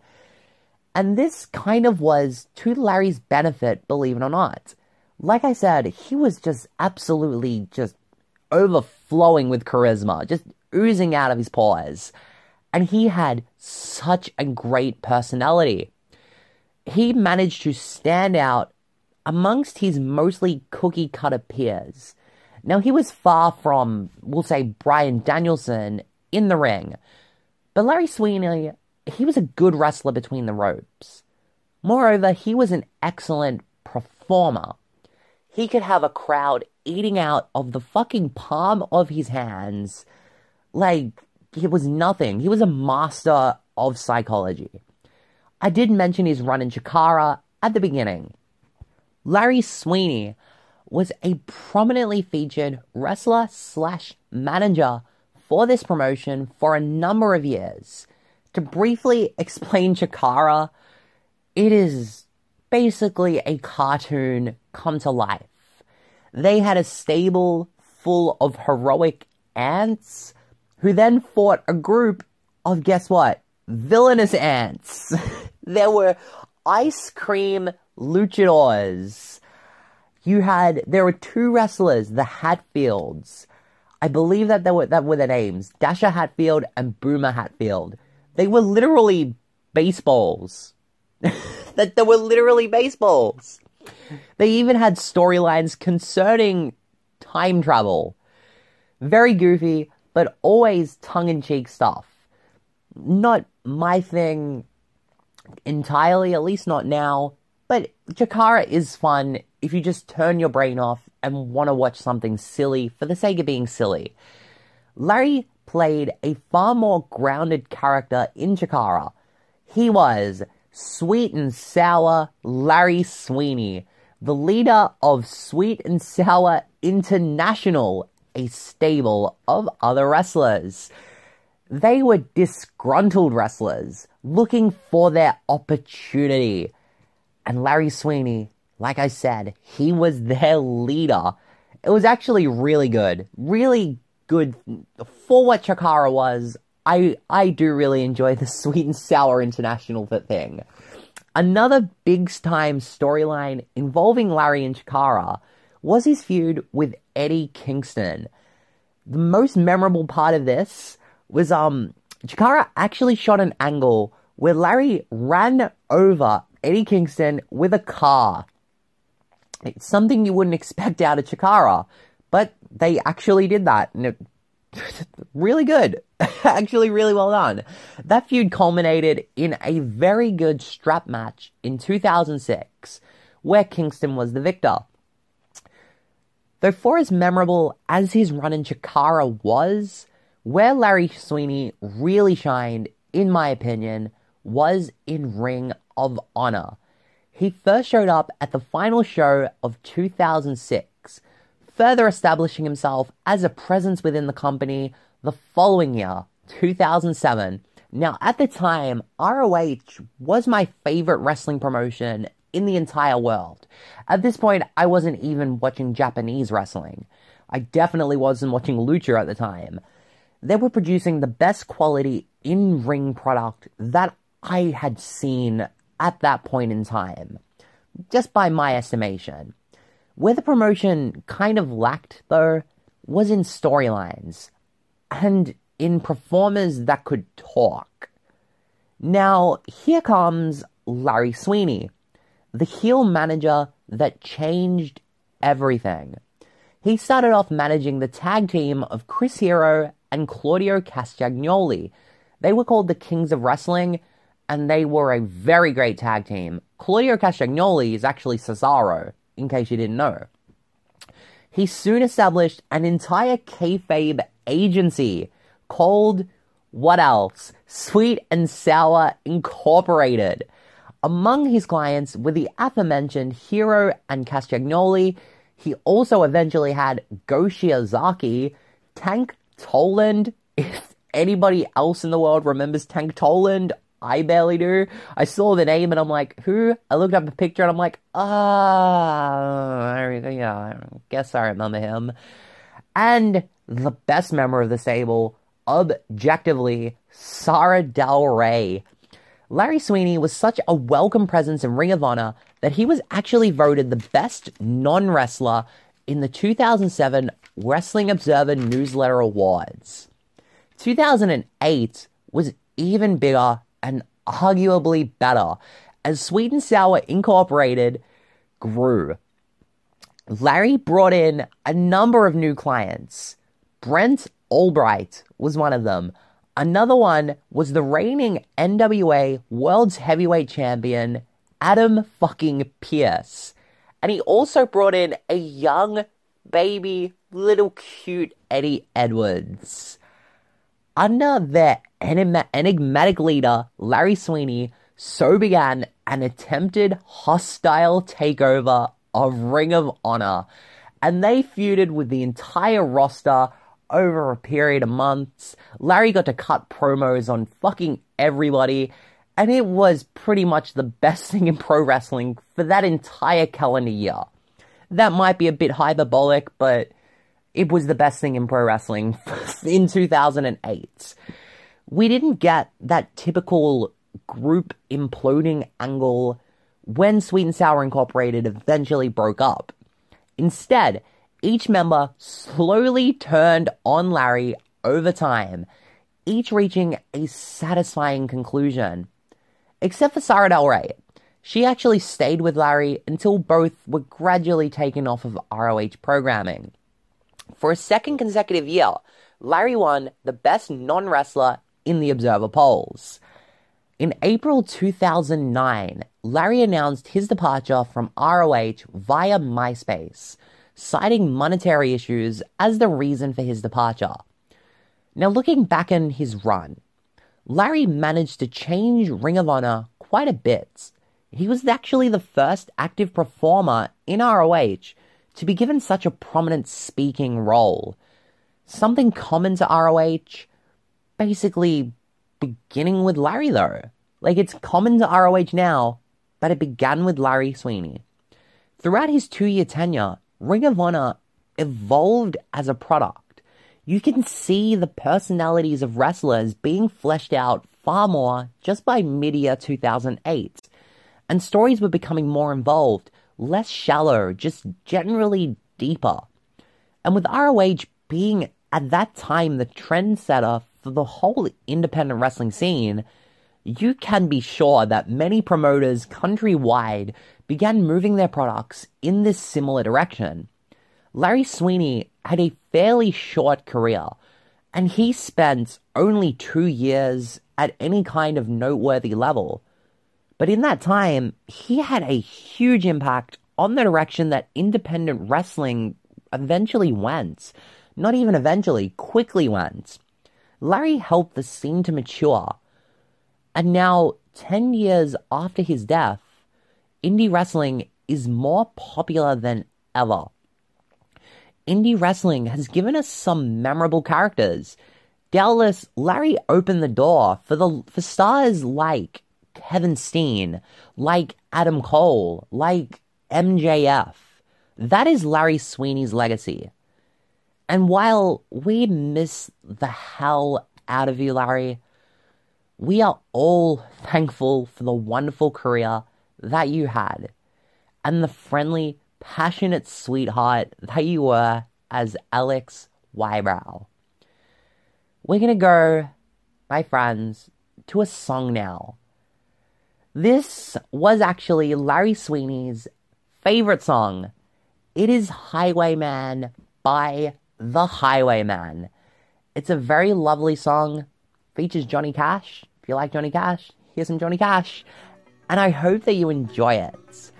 And this kind of was to Larry's benefit, believe it or not. Like I said, he was just absolutely just overflowing with charisma, just oozing out of his pores. And he had such a great personality. He managed to stand out amongst his mostly cookie cutter peers. Now, he was far from, we'll say, Bryan Danielson in the ring, but Larry Sweeney, he was a good wrestler between the ropes. Moreover, he was an excellent performer. He could have a crowd eating out of the fucking palm of his hands like it was nothing. He was a master of psychology. I did mention his run in Chikara at the beginning. Larry Sweeney was a prominently featured wrestler slash manager for this promotion for a number of years. To briefly explain Chikara, it is basically a cartoon come to life. They had a stable full of heroic ants who then fought a group of, guess what? Villainous ants. there were ice cream luchadors. You had, there were two wrestlers, the Hatfields. I believe that they were, that were their names. Dasher Hatfield and Boomer Hatfield. They were literally baseballs. that they were literally baseballs. They even had storylines concerning time travel. Very goofy, but always tongue in cheek stuff. Not my thing entirely, at least not now, but Chikara is fun if you just turn your brain off and want to watch something silly for the sake of being silly. Larry played a far more grounded character in Chikara. He was sweet and sour Larry Sweeney, the leader of Sweet and Sour International, a stable of other wrestlers. They were disgruntled wrestlers looking for their opportunity. And Larry Sweeney, like I said, he was their leader. It was actually really good. Really good for what Chikara was. I I do really enjoy the sweet and sour international thing. Another big time storyline involving Larry and Chikara was his feud with Eddie Kingston. The most memorable part of this was um Chikara actually shot an angle where Larry ran over Eddie Kingston with a car. It's something you wouldn't expect out of Chikara, but they actually did that, and it really good. actually, really well done. That feud culminated in a very good strap match in 2006, where Kingston was the victor. Though for as memorable as his run in Chikara was, where Larry Sweeney really shined, in my opinion, was in Ring of Honor. He first showed up at the final show of 2006, further establishing himself as a presence within the company the following year, 2007. Now, at the time, ROH was my favorite wrestling promotion in the entire world. At this point, I wasn't even watching Japanese wrestling. I definitely wasn't watching Lucha at the time. They were producing the best quality in ring product that I had seen at that point in time, just by my estimation. Where the promotion kind of lacked, though, was in storylines and in performers that could talk. Now, here comes Larry Sweeney, the heel manager that changed everything. He started off managing the tag team of Chris Hero and Claudio Castagnoli. They were called the Kings of Wrestling, and they were a very great tag team. Claudio Castagnoli is actually Cesaro, in case you didn't know. He soon established an entire kayfabe agency called what else? Sweet and Sour Incorporated. Among his clients were the aforementioned Hero and Castagnoli. He also eventually had Go Shiozaki, Tank Toland. If anybody else in the world remembers Tank Toland, I barely do. I saw the name and I'm like, who? I looked up a picture and I'm like, ah, yeah, I guess I remember him. And the best member of the stable, objectively, Sara Del Rey. Larry Sweeney was such a welcome presence in Ring of Honor that he was actually voted the best non wrestler in the 2007 Wrestling Observer Newsletter Awards. 2008 was even bigger and arguably better as Sweet and Sour Incorporated grew. Larry brought in a number of new clients. Brent Albright was one of them. Another one was the reigning NWA World's Heavyweight Champion, Adam fucking Pearce. And he also brought in a young, baby, little cute Eddie Edwards. Under their enigmatic leader, Larry Sweeney, so began an attempted hostile takeover of Ring of Honor, and they feuded with the entire roster over a period of months. Larry got to cut promos on fucking everybody, and it was pretty much the best thing in pro wrestling for that entire calendar year. That might be a bit hyperbolic, but it was the best thing in pro wrestling in 2008. We didn't get that typical group imploding angle when Sweet and Sour Incorporated eventually broke up. Instead, each member slowly turned on Larry over time, each reaching a satisfying conclusion. Except for Sara Del Rey. She actually stayed with Larry until both were gradually taken off of ROH programming. For a second consecutive year, Larry won the best non wrestler in the Observer polls. In April 2009, Larry announced his departure from ROH via MySpace, citing monetary issues as the reason for his departure. Now, looking back on his run, Larry managed to change Ring of Honor quite a bit. He was actually the first active performer in ROH to be given such a prominent speaking role. Something common to ROH, basically beginning with Larry though. Like it's common to ROH now, but it began with Larry Sweeney. Throughout his two year tenure, Ring of Honor evolved as a product. You can see the personalities of wrestlers being fleshed out far more just by mid year 2008. And stories were becoming more involved, less shallow, just generally deeper. And with ROH being at that time the trendsetter the whole independent wrestling scene, you can be sure that many promoters countrywide began moving their products in this similar direction. Larry Sweeney had a fairly short career, and he spent only two years at any kind of noteworthy level. But in that time, he had a huge impact on the direction that independent wrestling eventually went. Not even eventually, quickly went. Larry helped the scene to mature. And now, 10 years after his death, indie wrestling is more popular than ever. Indie wrestling has given us some memorable characters. Doubtless, Larry opened the door for the for stars like Kevin Steen, like Adam Cole, like MJF. That is Larry Sweeney's legacy. And while we miss the hell out of you, Larry, we are all thankful for the wonderful career that you had and the friendly, passionate sweetheart that you were as Alex Wybrow. We're gonna go, my friends, to a song now. This was actually Larry Sweeney's favorite song. It is Highwayman by The Highwaymen. It's a very lovely song. Features Johnny Cash. If you like Johnny Cash, here's some Johnny Cash. And I hope that you enjoy it.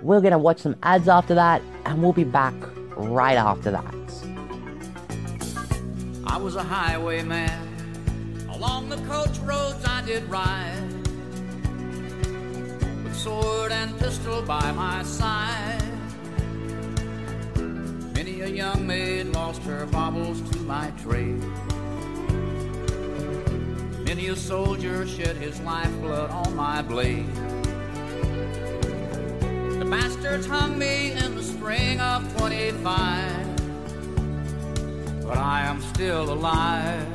We're gonna watch some ads after that, and we'll be back right after that. I was a highwayman. Along the coach roads I did ride. With sword and pistol by my side. A young maid lost her baubles to my trade. Many a soldier shed his lifeblood on my blade. The bastards hung me in the spring of 25 but I am still alive.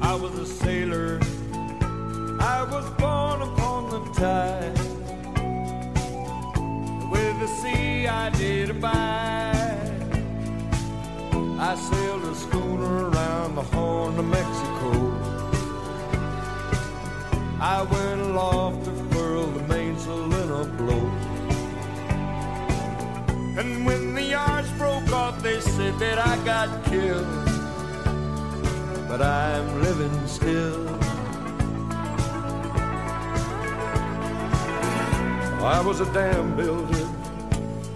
I was a sailor. I was born upon the tide. With the sea I did abide. I sailed a schooner around the Horn of Mexico. I went aloft to furl the mainsail in a blow. And when the yards broke off, they said that I got killed. But I'm living still. I was a dam builder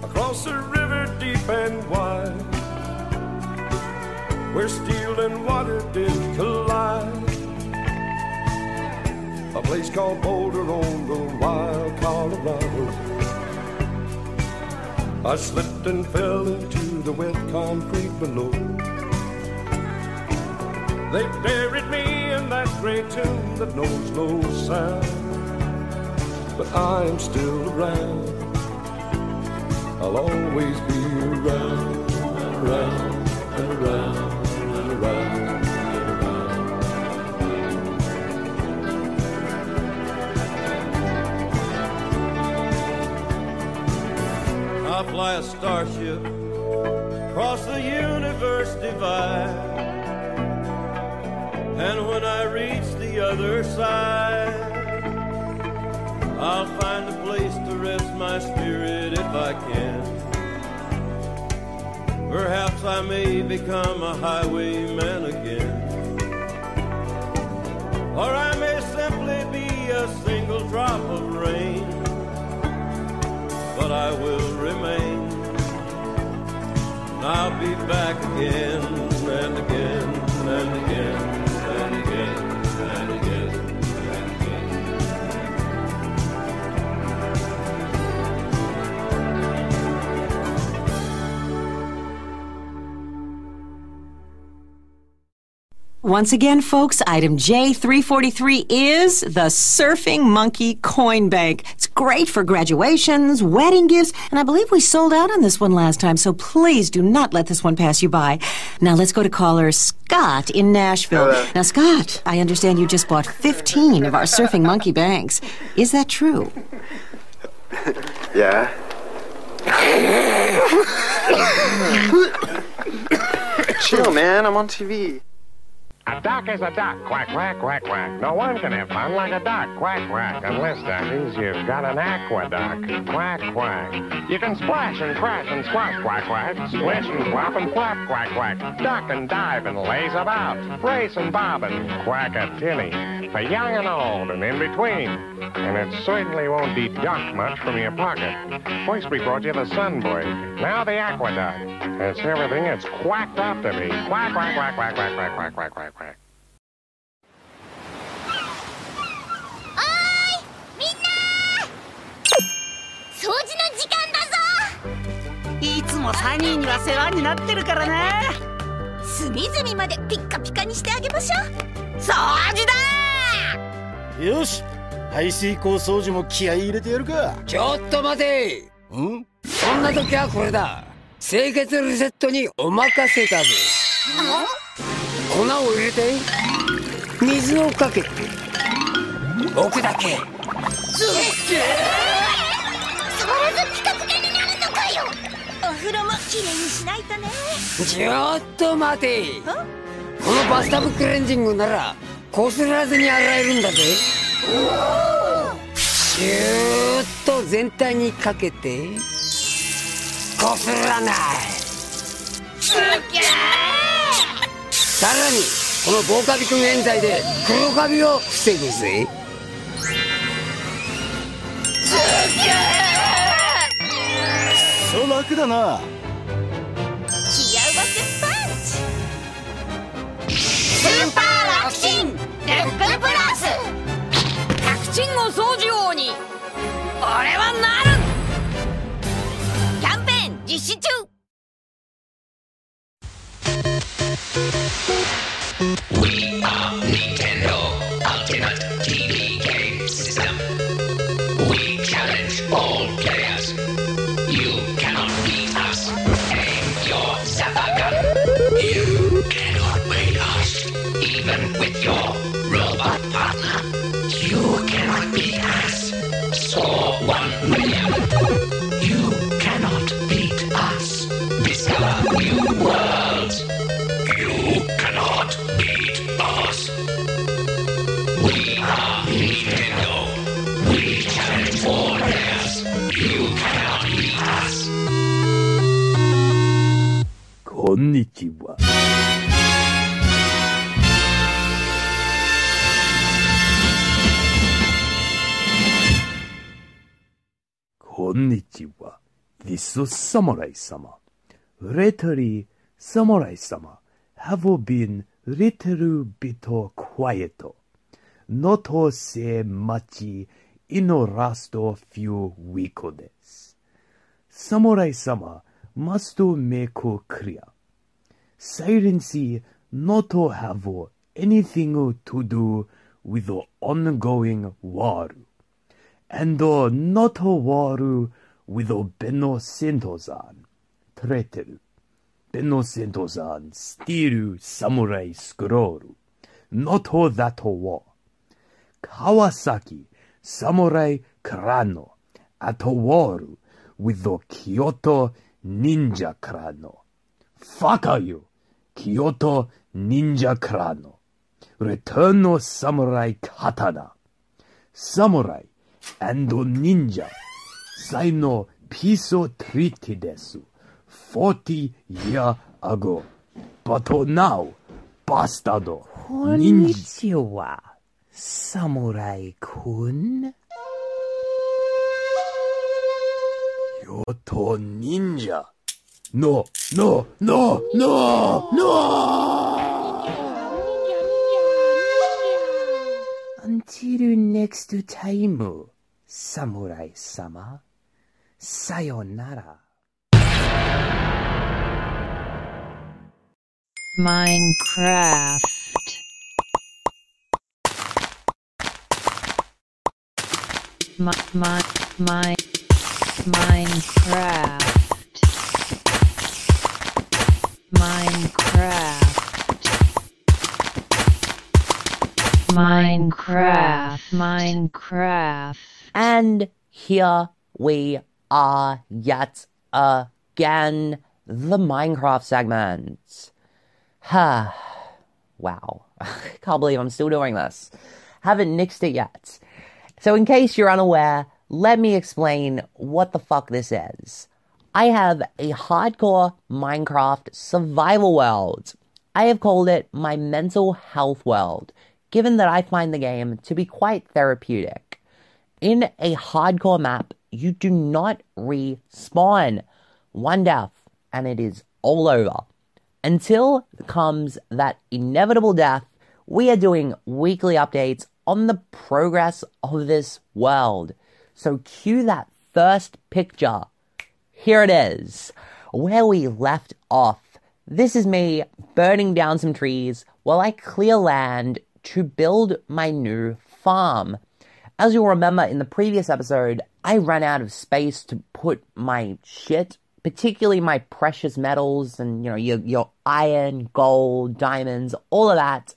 across a river deep and wide, where steel and water did collide. A place called Boulder on the wild Colorado. I slipped and fell into the wet concrete below. They buried me in that great tomb that knows no sound. But I am still around. I'll always be around, and around, and around, and around, and around. I fly a starship across the universe divide. And when I reach the other side, I'll find a place to rest my spirit if I can. Perhaps I may become a highwayman again. Or I may simply be a single drop of rain. But I will remain. And I'll be back again Once again, folks, item J343 is the Surfing Monkey Coin Bank. It's great for graduations, wedding gifts, and I believe we sold out on this one last time, so please do not let this one pass you by. Now let's go to caller Scott in Nashville. Now, Scott, I understand you just bought 15 of our Surfing Monkey Banks. Is that true? Yeah. Chill, man. I'm on TV. A duck is a duck. Quack, quack, quack, quack. No one can have fun like a duck. Quack, quack. Unless, duckies, you've got an aqueduct. Quack, quack. You can splash and crash and squash, quack, quack. Splish and flop and flap, quack, quack. Duck and dive and laze about. Race and bob and quack a tinny. For young and old and in between. And it certainly won't deduct much from your pocket. First we brought you the sunbreak. Now the aqueduct. It's everything it's quacked up to be. Quack, quack, quack, quack, quack, quack, quack, quack, quack, もサニーには世話になってるからな隅々までピッカピカにしてあげましょう。掃除だよし。排水口掃除も気合い入れてやるか。ちょっと待て。ん？そんな時はこれだ。清潔リセットにお任せだぜ。粉を入れて。水をかけて。置くだけ。すっげえ風呂もきれいにしないとね。ちょっと待て。このバスタブクレンジングならこすらずに洗えるんだぜ。シューッと全体にかけてこすらない。すっげえさらにこの防カビくん塩剤で黒カビを防ぐぜ楽だな。気合わせパンチスーパー楽チンルックプラス。楽ちんお掃除王に。俺はなる。キャンペーン実施中 Konnichiwa. Konnichiwa. This is Samurai-sama. Lately, Samurai-sama have been little bit quiet. Not se much in the last few weeks. Samurai-sama must make clear Silence not to have anything to do with the ongoing war, and uh, not war with Benno Sentozan. Traitor. Benno Sentozan steal samurai scroll. Not that war. Kawasaki samurai clan at war with the Kyoto ninja clan. Fuck you, 清と忍者からの、レターンの侍刀。侍忍者、最のピーソトリティです。40 year ago. But now, bastard. こんにちは、侍くん。よと忍者。No, no, no, no, no! Until next time, samurai-sama, sayonara. Minecraft my, my, my, Minecraft Minecraft. Minecraft. Minecraft. And here we are yet again, the Minecraft segment. Ha. wow. Can't believe I'm still doing this. Haven't nixed it yet. So, in case you're unaware, let me explain what the fuck this is. I have a hardcore Minecraft survival world. I have called it my mental health world, given that I find the game to be quite therapeutic. In a hardcore map, you do not respawn. One death, and it is all over. Until comes that inevitable death, we are doing weekly updates on the progress of this world. So cue that first picture. Here it is, where we left off. This is me burning down some trees while I clear land to build my new farm. As you'll remember in the previous episode, I ran out of space to put my shit, particularly my precious metals and, you know, your, your iron, gold, diamonds, all of that.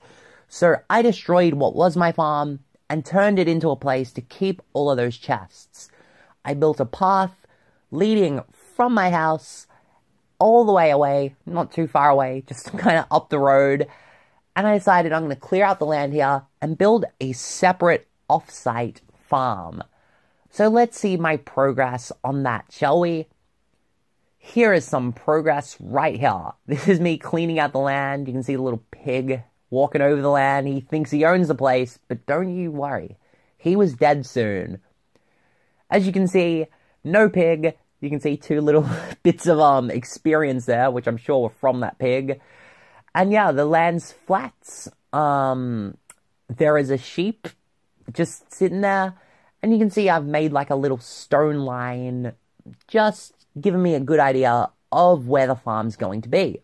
So I destroyed what was my farm and turned it into a place to keep all of those chests. I built a path leading from my house all the way away, not too far away, just kind of up the road. And I decided I'm going to clear out the land here and build a separate off-site farm. So let's see my progress on that, shall we? Here is some progress right here. This is me cleaning out the land. You can see the little pig walking over the land. He thinks he owns the place, but don't you worry. He was dead soon. As you can see, no pig. You can see two little bits of um experience there, which I'm sure were from that pig. And yeah, the land's flat. Um, there is a sheep just sitting there, and you can see I've made like a little stone line, just giving me a good idea of where the farm's going to be.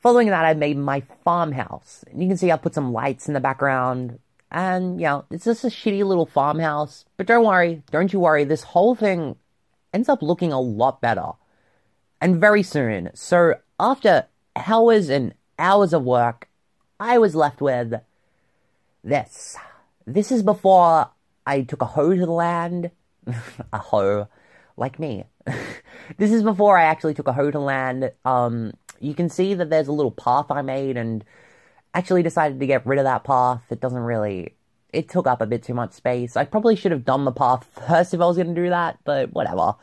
Following that, I made my farmhouse. And you can see I put some lights in the background. And, you know, it's just a shitty little farmhouse. But don't worry, don't you worry, this whole thing ends up looking a lot better. And very soon. So, after hours and hours of work, I was left with this. This is before I took a hoe to the land. a hoe. Like me. this is before I actually took a hoe to land. Um, you can see that there's a little path I made and actually decided to get rid of that path. It doesn't really, it took up a bit too much space. I probably should have done the path first if I was going to do that, but whatever.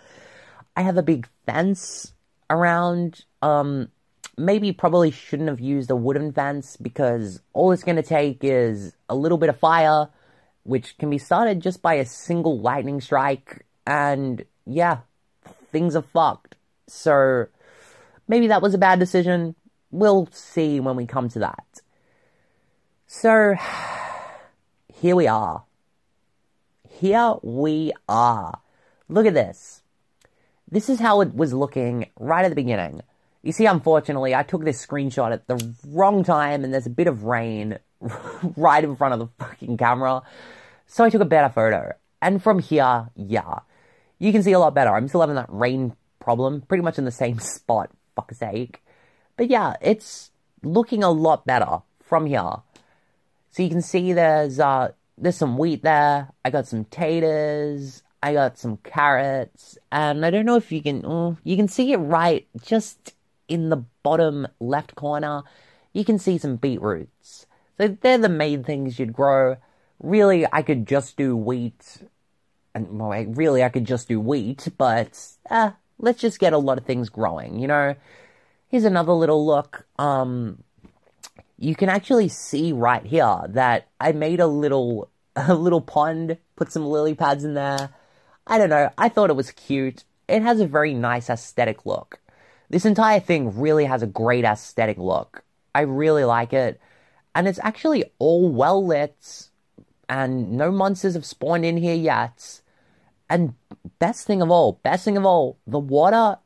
I have a big fence around, um, maybe probably shouldn't have used a wooden fence because all it's going to take is a little bit of fire, which can be started just by a single lightning strike, and yeah, things are fucked. So, maybe that was a bad decision. We'll see when we come to that. So, here we are. Here we are. Look at this. This is how it was looking right at the beginning. You see, unfortunately, I took this screenshot at the wrong time and there's a bit of rain right in front of the fucking camera. So I took a better photo. And from here, yeah, you can see a lot better. I'm still having that rain problem, pretty much in the same spot, fuck's sake. But yeah, it's looking a lot better from here. So you can see there's uh there's some wheat there. I got some taters. I got some carrots, and I don't know if you can oh, you can see it right just in the bottom left corner. You can see some beetroots. So they're the main things you'd grow. Really, I could just do wheat, and well, really I could just do wheat, but uh, let's just get a lot of things growing, you know? Here's another little look. Um, you can actually see right here that I made a little, a little pond, put some lily pads in there. I don't know, I thought it was cute. It has a very nice aesthetic look. This entire thing really has a great aesthetic look. I really like it. And it's actually all well lit, and no monsters have spawned in here yet. And best thing of all, best thing of all, the water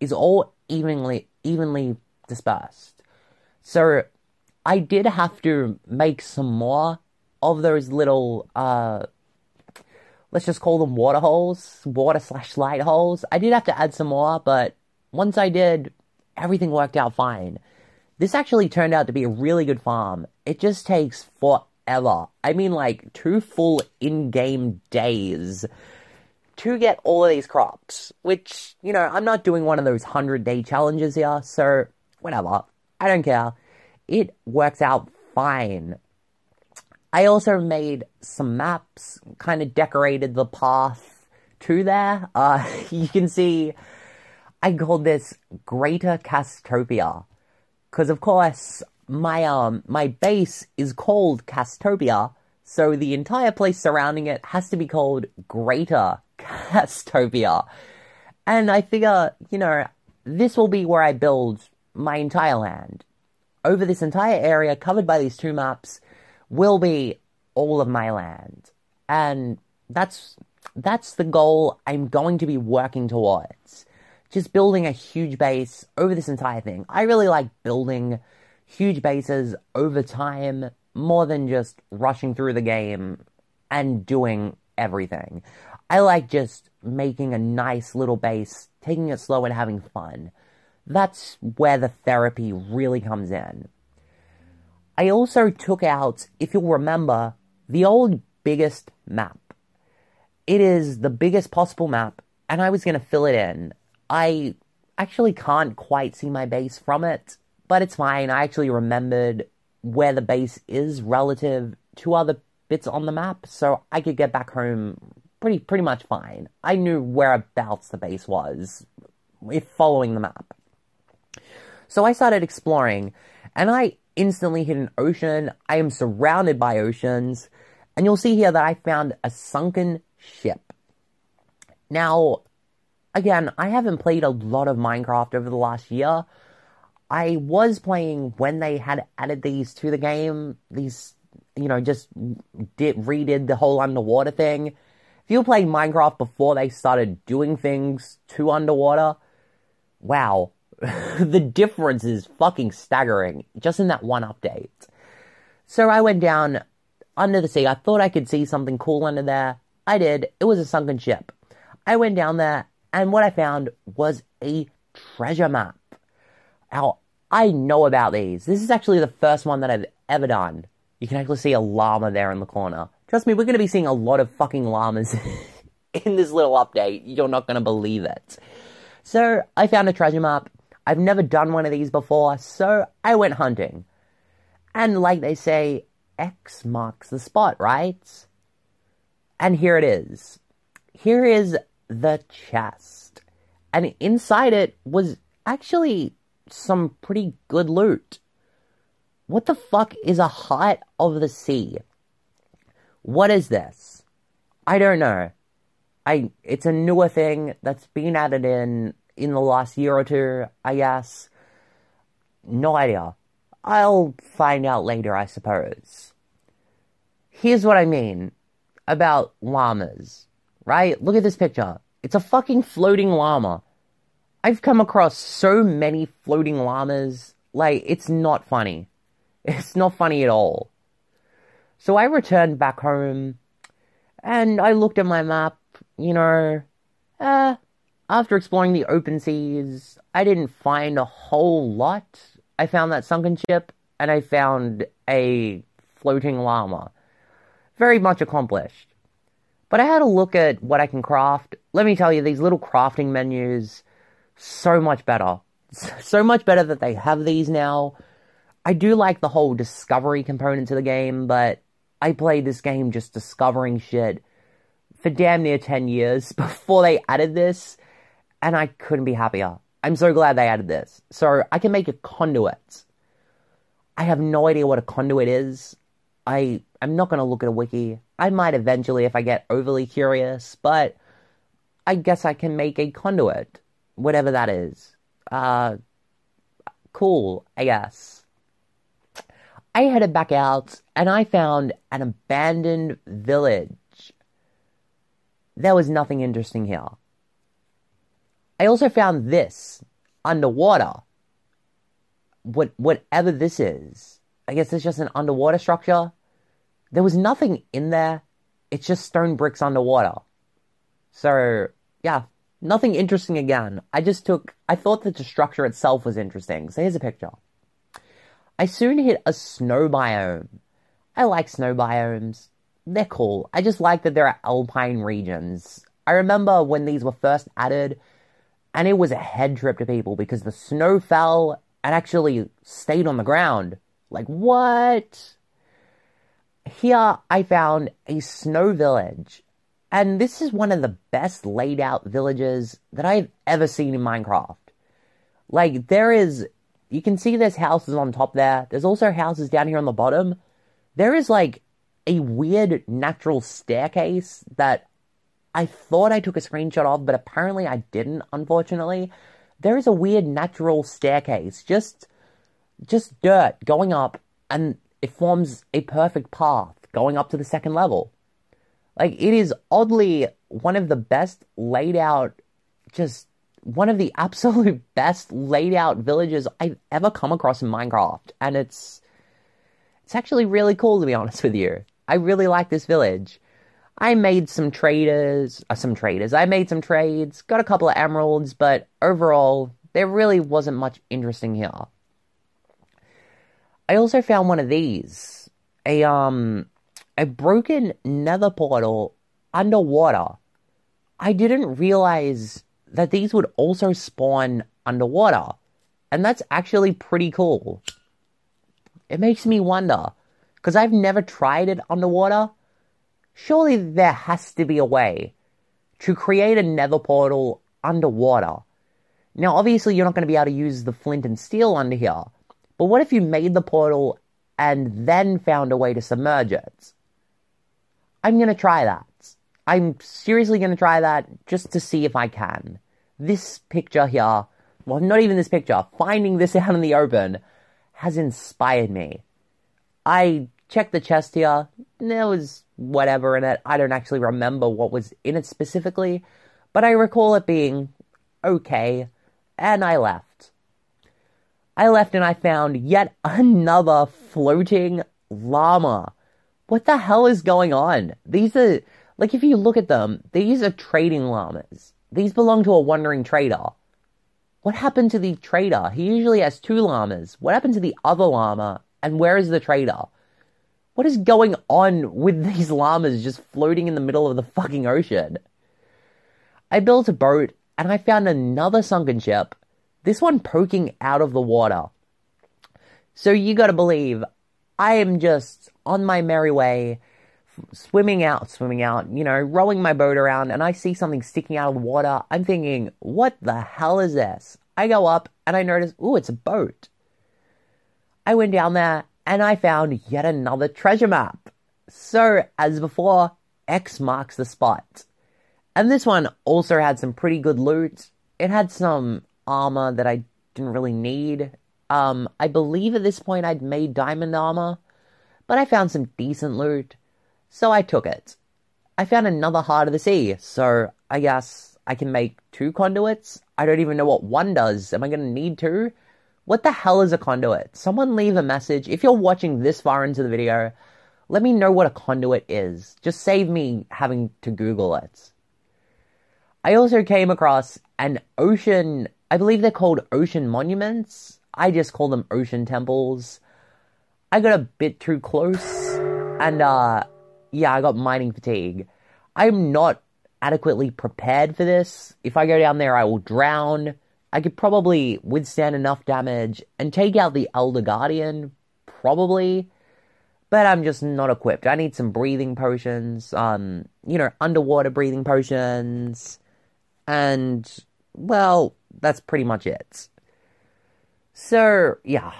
is all evenly evenly dispersed. So I did have to make some more of those little uh let's just call them water holes, water slash light holes. I did have to add some more, but once I did, everything worked out fine. This actually turned out to be a really good farm. It just takes forever. I mean, like two full in game days to get all of these crops, which, you know, I'm not doing one of those 100 day challenges here, so whatever. I don't care. It works out fine. I also made some maps, kind of decorated the path to there. Uh, you can see I called this Greater Castopia. Because, of course, my, um, my base is called Castopia, so the entire place surrounding it has to be called Greater Castopia. And I figure, you know, this will be where I build my entire land. Over this entire area covered by these two maps will be all of my land. And that's that's the goal I'm going to be working towards. Just building a huge base over this entire thing. I really like building huge bases over time more than just rushing through the game and doing everything. I like just making a nice little base, taking it slow and having fun. That's where the therapy really comes in. I also took out, if you'll remember, the old biggest map. It is the biggest possible map, and I was going to fill it in. I actually can't quite see my base from it, but it's fine. I actually remembered where the base is relative to other bits on the map, so I could get back home pretty pretty much fine. I knew whereabouts the base was if following the map. So I started exploring, and I instantly hit an ocean. I am surrounded by oceans, and you'll see here that I found a sunken ship. Now, again, I haven't played a lot of Minecraft over the last year. I was playing when they had added these to the game. These, you know, just did redid the whole underwater thing. If you played Minecraft before they started doing things to underwater, wow, the difference is fucking staggering just in that one update. So I went down under the sea. I thought I could see something cool under there. I did. It was a sunken ship. I went down there, and what I found was a treasure map. Now, I know about these. This is actually the first one that I've ever done. You can actually see a llama there in the corner. Trust me, we're going to be seeing a lot of fucking llamas in this little update. You're not going to believe it. So, I found a treasure map. I've never done one of these before, so I went hunting. And like they say, X marks the spot, right? And here it is. Here is the chest. And inside it was actually some pretty good loot. What the fuck is a heart of the sea? What is this? I don't know. I it's a newer thing that's been added in in the last year or two, I guess. No idea. I'll find out later, I suppose. Here's what I mean about llamas, right? Look at this picture. It's a fucking floating llama. I've come across so many floating llamas. Like, it's not funny. It's not funny at all. So I returned back home and I looked at my map, you know, uh, after exploring the open seas, I didn't find a whole lot. I found that sunken ship and I found a floating llama. Very much accomplished. But I had a look at what I can craft. Let me tell you, these little crafting menus, so much better. So much better that they have these now. I do like the whole discovery component to the game, but I played this game just discovering shit for damn near 10 years before they added this. And I couldn't be happier. I'm so glad they added this. So I can make a conduit. I have no idea what a conduit is. I I'm not going to look at a wiki. I might eventually if I get overly curious, but I guess I can make a conduit, whatever that is. Uh, cool, I guess. I headed back out and I found an abandoned village. There was nothing interesting here. I also found this underwater. What whatever this is. I guess it's just an underwater structure. There was nothing in there. It's just stone bricks underwater. So, yeah, nothing interesting again. I just took, I thought that the structure itself was interesting. So here's a picture. I soon hit a snow biome. I like snow biomes. They're cool. I just like that there are alpine regions. I remember when these were first added, and it was a head trip to people because the snow fell and actually stayed on the ground. Like, what? Here I found a snow village, and this is one of the best laid out villages that I've ever seen in Minecraft. Like, there is, you can see there's houses on top there, there's also houses down here on the bottom. There is like a weird natural staircase that I thought I took a screenshot of, but apparently I didn't, unfortunately. There is a weird natural staircase, just just dirt going up and it forms a perfect path going up to the second level. Like it is oddly one of the best laid out just one of the absolute best laid out villages I've ever come across in Minecraft and it's it's actually really cool to be honest with you. I really like this village. I made some traders, uh, some traders. I made some trades, got a couple of emeralds, but overall, there really wasn't much interesting here. I also found one of these, a um, a broken nether portal underwater. I didn't realize that these would also spawn underwater, and that's actually pretty cool. It makes me wonder, because I've never tried it underwater surely there has to be a way to create a nether portal underwater. Now, obviously, you're not going to be able to use the flint and steel under here, but what if you made the portal and then found a way to submerge it? I'm going to try that. I'm seriously going to try that just to see if I can. This picture here, well, not even this picture, finding this out in the open has inspired me. I checked the chest here. There was whatever in it. I don't actually remember what was in it specifically, but I recall it being okay, and I left. I left and I found yet another floating llama. What the hell is going on? These are, like, if you look at them, these are trading llamas. These belong to a wandering trader. What happened to the trader? He usually has two llamas. What happened to the other llama? And where is the trader? What is going on with these llamas just floating in the middle of the fucking ocean? I built a boat and I found another sunken ship, this one poking out of the water. So you gotta believe, I am just on my merry way, swimming out, swimming out, you know, rowing my boat around, and I see something sticking out of the water. I'm thinking, what the hell is this? I go up and I notice, ooh, it's a boat. I went down there and I found yet another treasure map. So, as before, X marks the spot. And this one also had some pretty good loot. It had some armor that I didn't really need. Um, I believe at this point I'd made diamond armor, but I found some decent loot, so I took it. I found another Heart of the Sea, so I guess I can make two conduits. I don't even know what one does. Am I gonna need two? What the hell is a conduit? Someone leave a message. If you're watching this far into the video, let me know what a conduit is. Just save me having to Google it. I also came across an ocean, I believe they're called ocean monuments. I just call them ocean temples. I got a bit too close, and uh, yeah, I got mining fatigue. I'm not adequately prepared for this. If I go down there, I will drown. I could probably withstand enough damage and take out the Elder Guardian, probably. But I'm just not equipped. I need some breathing potions, um, you know, underwater breathing potions, and well, that's pretty much it. So, yeah.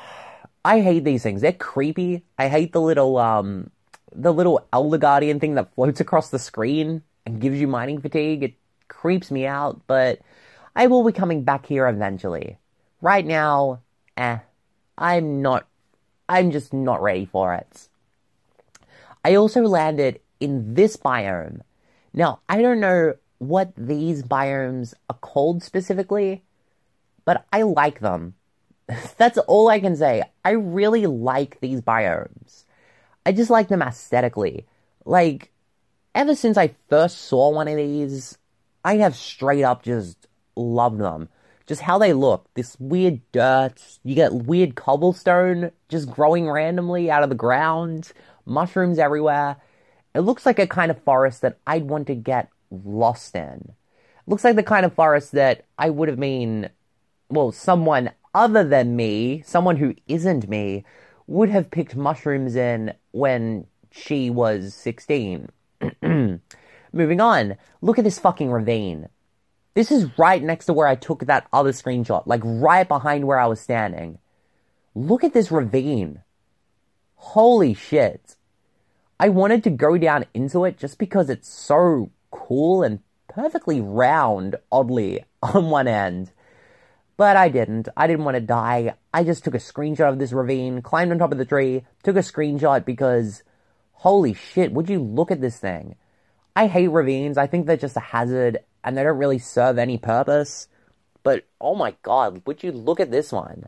I hate these things. They're creepy. I hate the little um the little Elder Guardian thing that floats across the screen and gives you mining fatigue. It creeps me out, but I will be coming back here eventually. Right now, eh, I'm not I'm just not ready for it. I also landed in this biome. Now, I don't know what these biomes are called specifically, but I like them. That's all I can say. I really like these biomes. I just like them aesthetically. Like, ever since I first saw one of these, I have straight up just loved them. Just how they look. This weird dirt. You get weird cobblestone just growing randomly out of the ground. Mushrooms everywhere. It looks like a kind of forest that I'd want to get lost in. It looks like the kind of forest that I would have been, well, someone other than me, someone who isn't me, would have picked mushrooms in when she was 16. Moving on, look at this fucking ravine. This is right next to where I took that other screenshot, like right behind where I was standing. Look at this ravine. Holy shit. I wanted to go down into it just because it's so cool and perfectly round, oddly, on one end. But I didn't. I didn't want to die. I just took a screenshot of this ravine, climbed on top of the tree, took a screenshot because, holy shit, would you look at this thing? I hate ravines. I think they're just a hazard and they don't really serve any purpose. But oh my god, would you look at this one?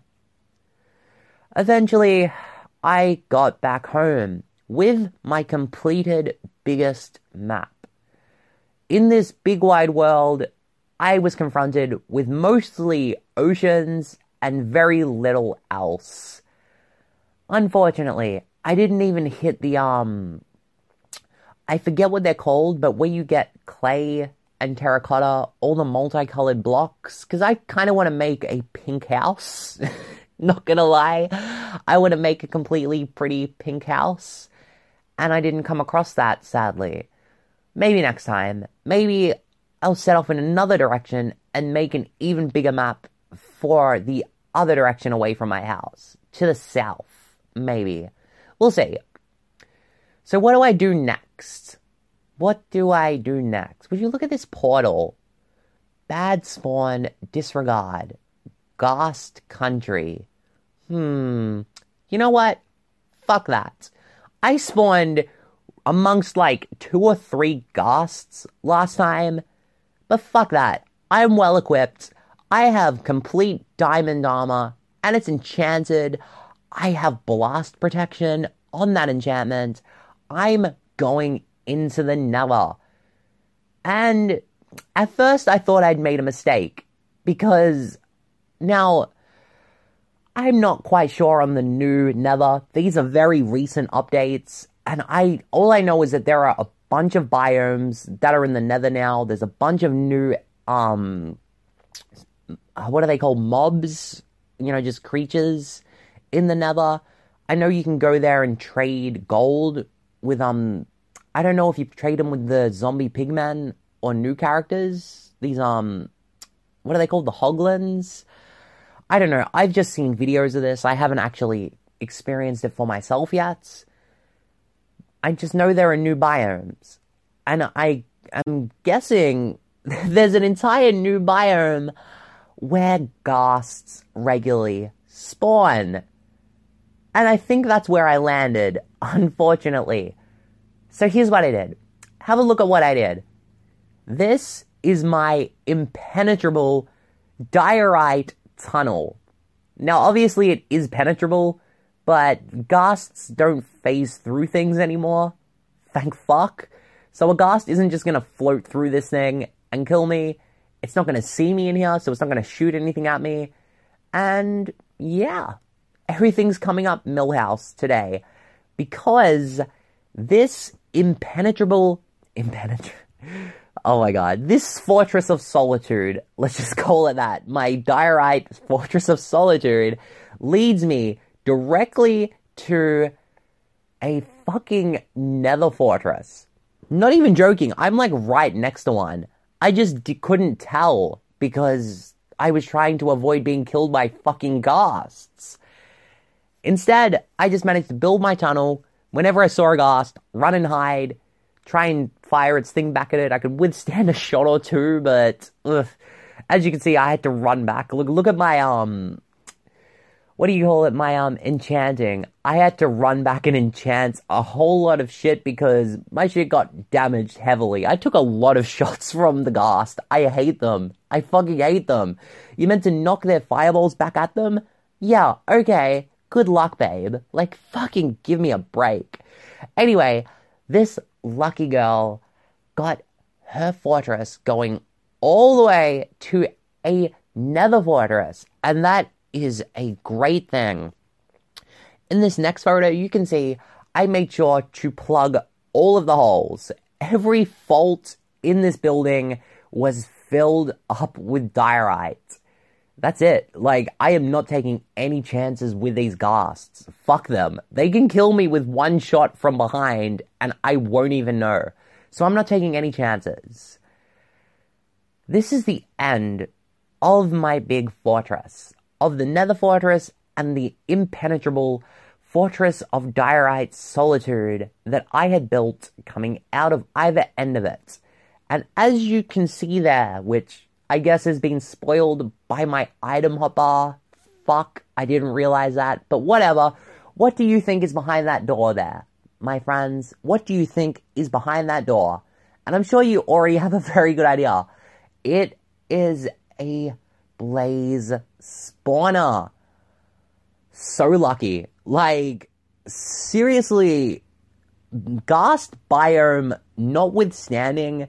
Eventually, I got back home with my completed biggest map. In this big wide world, I was confronted with mostly oceans and very little else. Unfortunately, I didn't even hit the, um, I forget what they're called, but where you get clay and terracotta, all the multicolored blocks, because I kind of want to make a pink house. Not gonna lie, I want to make a completely pretty pink house, and I didn't come across that, sadly. Maybe next time. Maybe I'll set off in another direction and make an even bigger map for the other direction away from my house. To the south, maybe. We'll see. So, what do I do next? What do I do next? Would you look at this portal? Bad spawn, disregard, Ghast country. Hmm. You know what? Fuck that. I spawned amongst like two or three ghasts last time, but fuck that. I'm well equipped. I have complete diamond armor, and it's enchanted. I have blast protection on that enchantment. I'm going into the nether. And at first, I thought I'd made a mistake because now I'm not quite sure on the new nether. These are very recent updates, and I all I know is that there are a bunch of biomes that are in the nether now. There's a bunch of new um what are they called mobs you know just creatures in the nether i know you can go there and trade gold with um i don't know if you trade them with the zombie pigmen or new characters. These um what are they called? The hoglins? I don't know. I've just seen videos of this. I haven't actually experienced it for myself yet. I just know there are new biomes. And i am guessing there's an entire new biome where ghasts regularly spawn. And I think that's where I landed, unfortunately. So here's what I did. Have a look at what I did. This is my impenetrable diorite tunnel. Now, obviously, it is penetrable, but ghasts don't phase through things anymore. Thank fuck. So a ghast isn't just gonna float through this thing and kill me. It's not to see me in here, so it's not to shoot anything at me. And yeah, everything's coming up Milhouse today because this impenetrable, impenetrable, oh my god, this Fortress of Solitude, let's just call it that, my diorite Fortress of Solitude leads me directly to a fucking nether fortress. Not even joking, I'm like right next to one. I just d- couldn't tell because I was trying to avoid being killed by fucking ghasts. Instead, I just managed to build my tunnel. Whenever I saw a ghast, run and hide, try and fire its thing back at it. I could withstand a shot or two, but ugh. as you can see, I had to run back. Look, look at my um, what do you call it? My um, enchanting. I had to run back and enchant a whole lot of shit because my shit got damaged heavily. I took a lot of shots from the ghast. I hate them. I fucking hate them. You meant to knock their fireballs back at them? Yeah, okay. Good luck, babe. Like, fucking give me a break. Anyway, this lucky girl got her fortress going all the way to a nether fortress, and that is a great thing. In this next photo, you can see I made sure to plug all of the holes. Every fault in this building was filled up with diorite. That's it. Like, I am not taking any chances with these ghasts. Fuck them. They can kill me with one shot from behind, and I won't even know. So I'm not taking any chances. This is the end of my big fortress, of the nether fortress and the impenetrable fortress of diorite solitude that I had built coming out of either end of it. And as you can see there, which I guess is being spoiled by my item hopper. Fuck, I didn't realize that, but whatever. What do you think is behind that door there? My friends, what do you think is behind that door? And I'm sure you already have a very good idea. It is a blaze spawner. So lucky. Like, seriously, Ghast biome notwithstanding,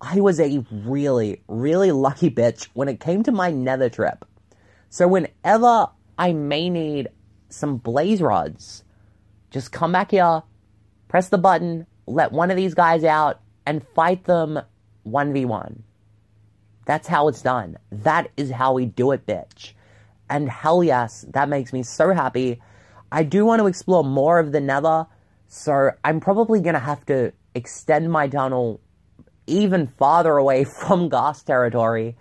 I was a really, really lucky bitch when it came to my nether trip. So whenever I may need some blaze rods, just come back here, press the button, let one of these guys out, and fight them 1v1. That's how it's done. That is how we do it, bitch. And hell yes, that makes me so happy. I do want to explore more of the nether, so I'm probably going to have to extend my tunnel even farther away from Ghast territory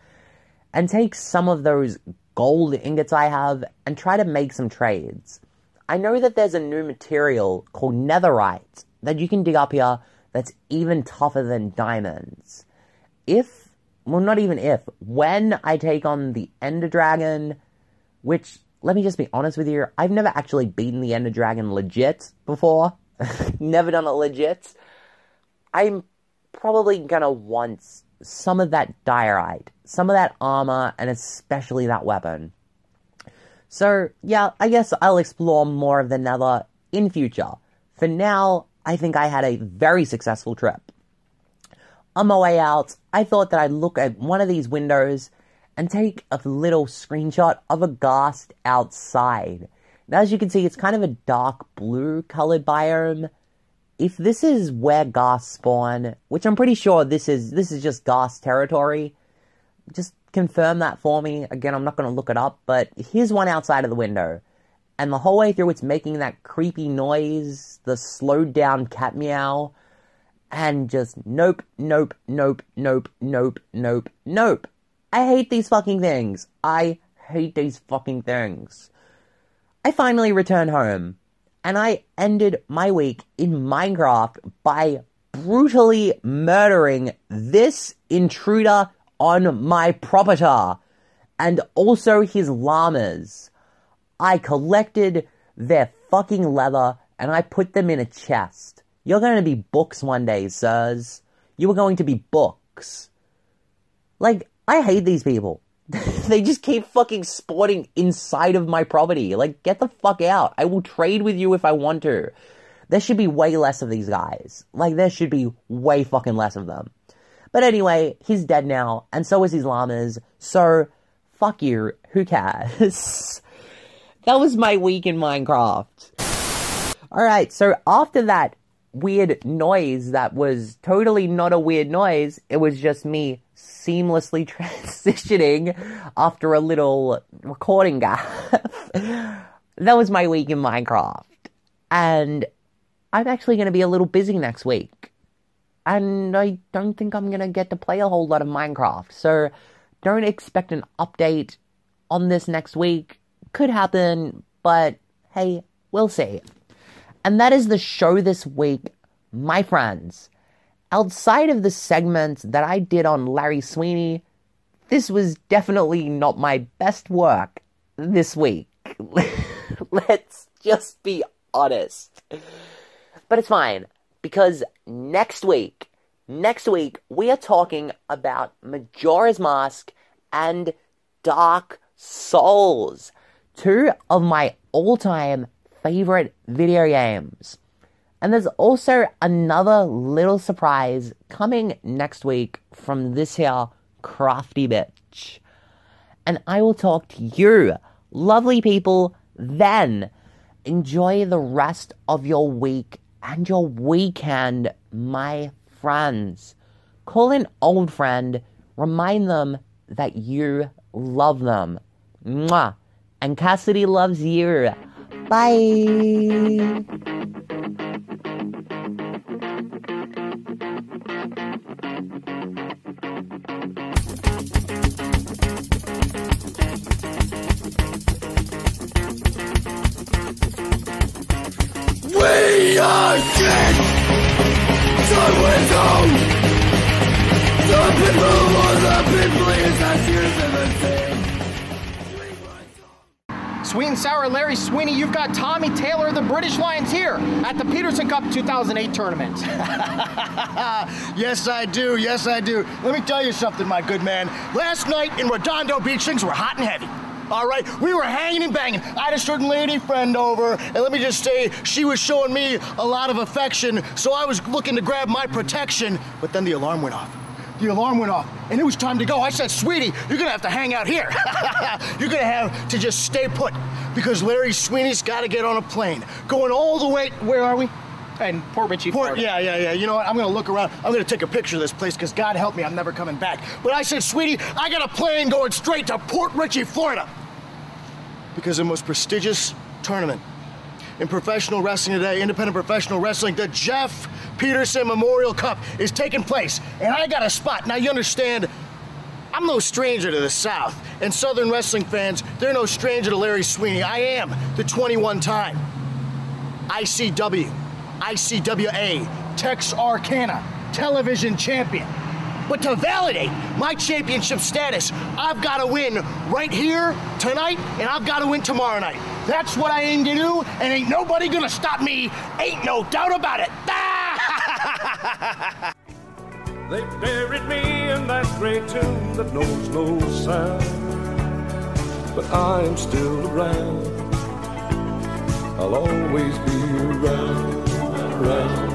and take some of those gold ingots I have and try to make some trades. I know that there's a new material called netherite that you can dig up here that's even tougher than diamonds. If, well, not even if, when I take on the Ender Dragon, which, let me just be honest with you, I've never actually beaten the Ender Dragon legit before. never done it legit. I'm probably gonna want some of that diorite, some of that armor, and especially that weapon. So, yeah, I guess I'll explore more of the nether in future. For now, I think I had a very successful trip. On my way out, I thought that I'd look at one of these windows and take a little screenshot of a ghast outside. Now, as you can see, it's kind of a dark blue colored biome. If this is where ghast spawn, which I'm pretty sure this is this is just ghast territory, just confirm that for me. Again, I'm not going to look it up, but here's one outside of the window. And the whole way through, it's making that creepy noise, the slowed down cat meow, and just nope, nope, nope, nope, nope, nope, nope. I hate these fucking things. I hate these fucking things. I finally return home, and I ended my week in Minecraft by brutally murdering this intruder on my property, and also his llamas. I collected their fucking leather and I put them in a chest. You're going to be books one day, sirs. You are going to be books. Like, I hate these people. they just keep fucking sporting inside of my property. Like, get the fuck out. I will trade with you if I want to. There should be way less of these guys. Like, there should be way fucking less of them. But anyway, he's dead now, and so is his llamas. So, fuck you. Who cares? that was my week in Minecraft. Alright, so after that weird noise that was totally not a weird noise, it was just me seamlessly transitioning after a little recording gap. that was my week in Minecraft. And I'm actually going to be a little busy next week. And I don't think I'm going to get to play a whole lot of Minecraft. So don't expect an update on this next week. Could happen, but hey, we'll see. And that is the show this week, my friends. Outside of the segments that I did on Larry Sweeney, this was definitely not my best work this week. Let's just be honest. But it's fine because next week, next week, we are talking about Majora's Mask and Dark Souls, two of my all time favorite video games. And there's also another little surprise coming next week from this here crafty bitch. And I will talk to you, lovely people, then. Enjoy the rest of your week and your weekend, my friends. Call an old friend, remind them that you love them. Mwah. And Cassidy loves you. Bye. Sweet and sour Larry Sweeney, you've got Tommy Taylor the British Lions here at the Peterson Cup 2008 tournament. yes, I do. Yes, I do. Let me tell you something, my good man. Last night in Redondo Beach, things were hot and heavy. All right, we were hanging and banging. I had a certain lady friend over, and let me just say, she was showing me a lot of affection, so I was looking to grab my protection, but then the alarm went off. The alarm went off, and it was time to go. I said, sweetie, you're gonna have to hang out here. you're gonna have to just stay put, because Larry Sweeney's gotta get on a plane. Going all the way, where are we? And Port Richey, Port, Florida. yeah, yeah, yeah. You know what? I'm gonna look around. I'm gonna take a picture of this place because God help me, I'm never coming back. But I said, sweetie, I got a plane going straight to Port Richey, Florida. Because the most prestigious tournament in professional wrestling today, independent professional wrestling, the Jeff Peterson Memorial Cup is taking place. And I got a spot. Now you understand, I'm no stranger to the South. And Southern wrestling fans, they're no stranger to Larry Sweeney. I am the 21 time ICW, ICWA, Texarkana, television champion. But to validate my championship status, I've got to win right here tonight, and I've got to win tomorrow night. That's what I aim to do, and ain't nobody gonna stop me. Ain't no doubt about it. They buried me in that great tomb that knows no sound. But I'm still around. I'll always be around, around.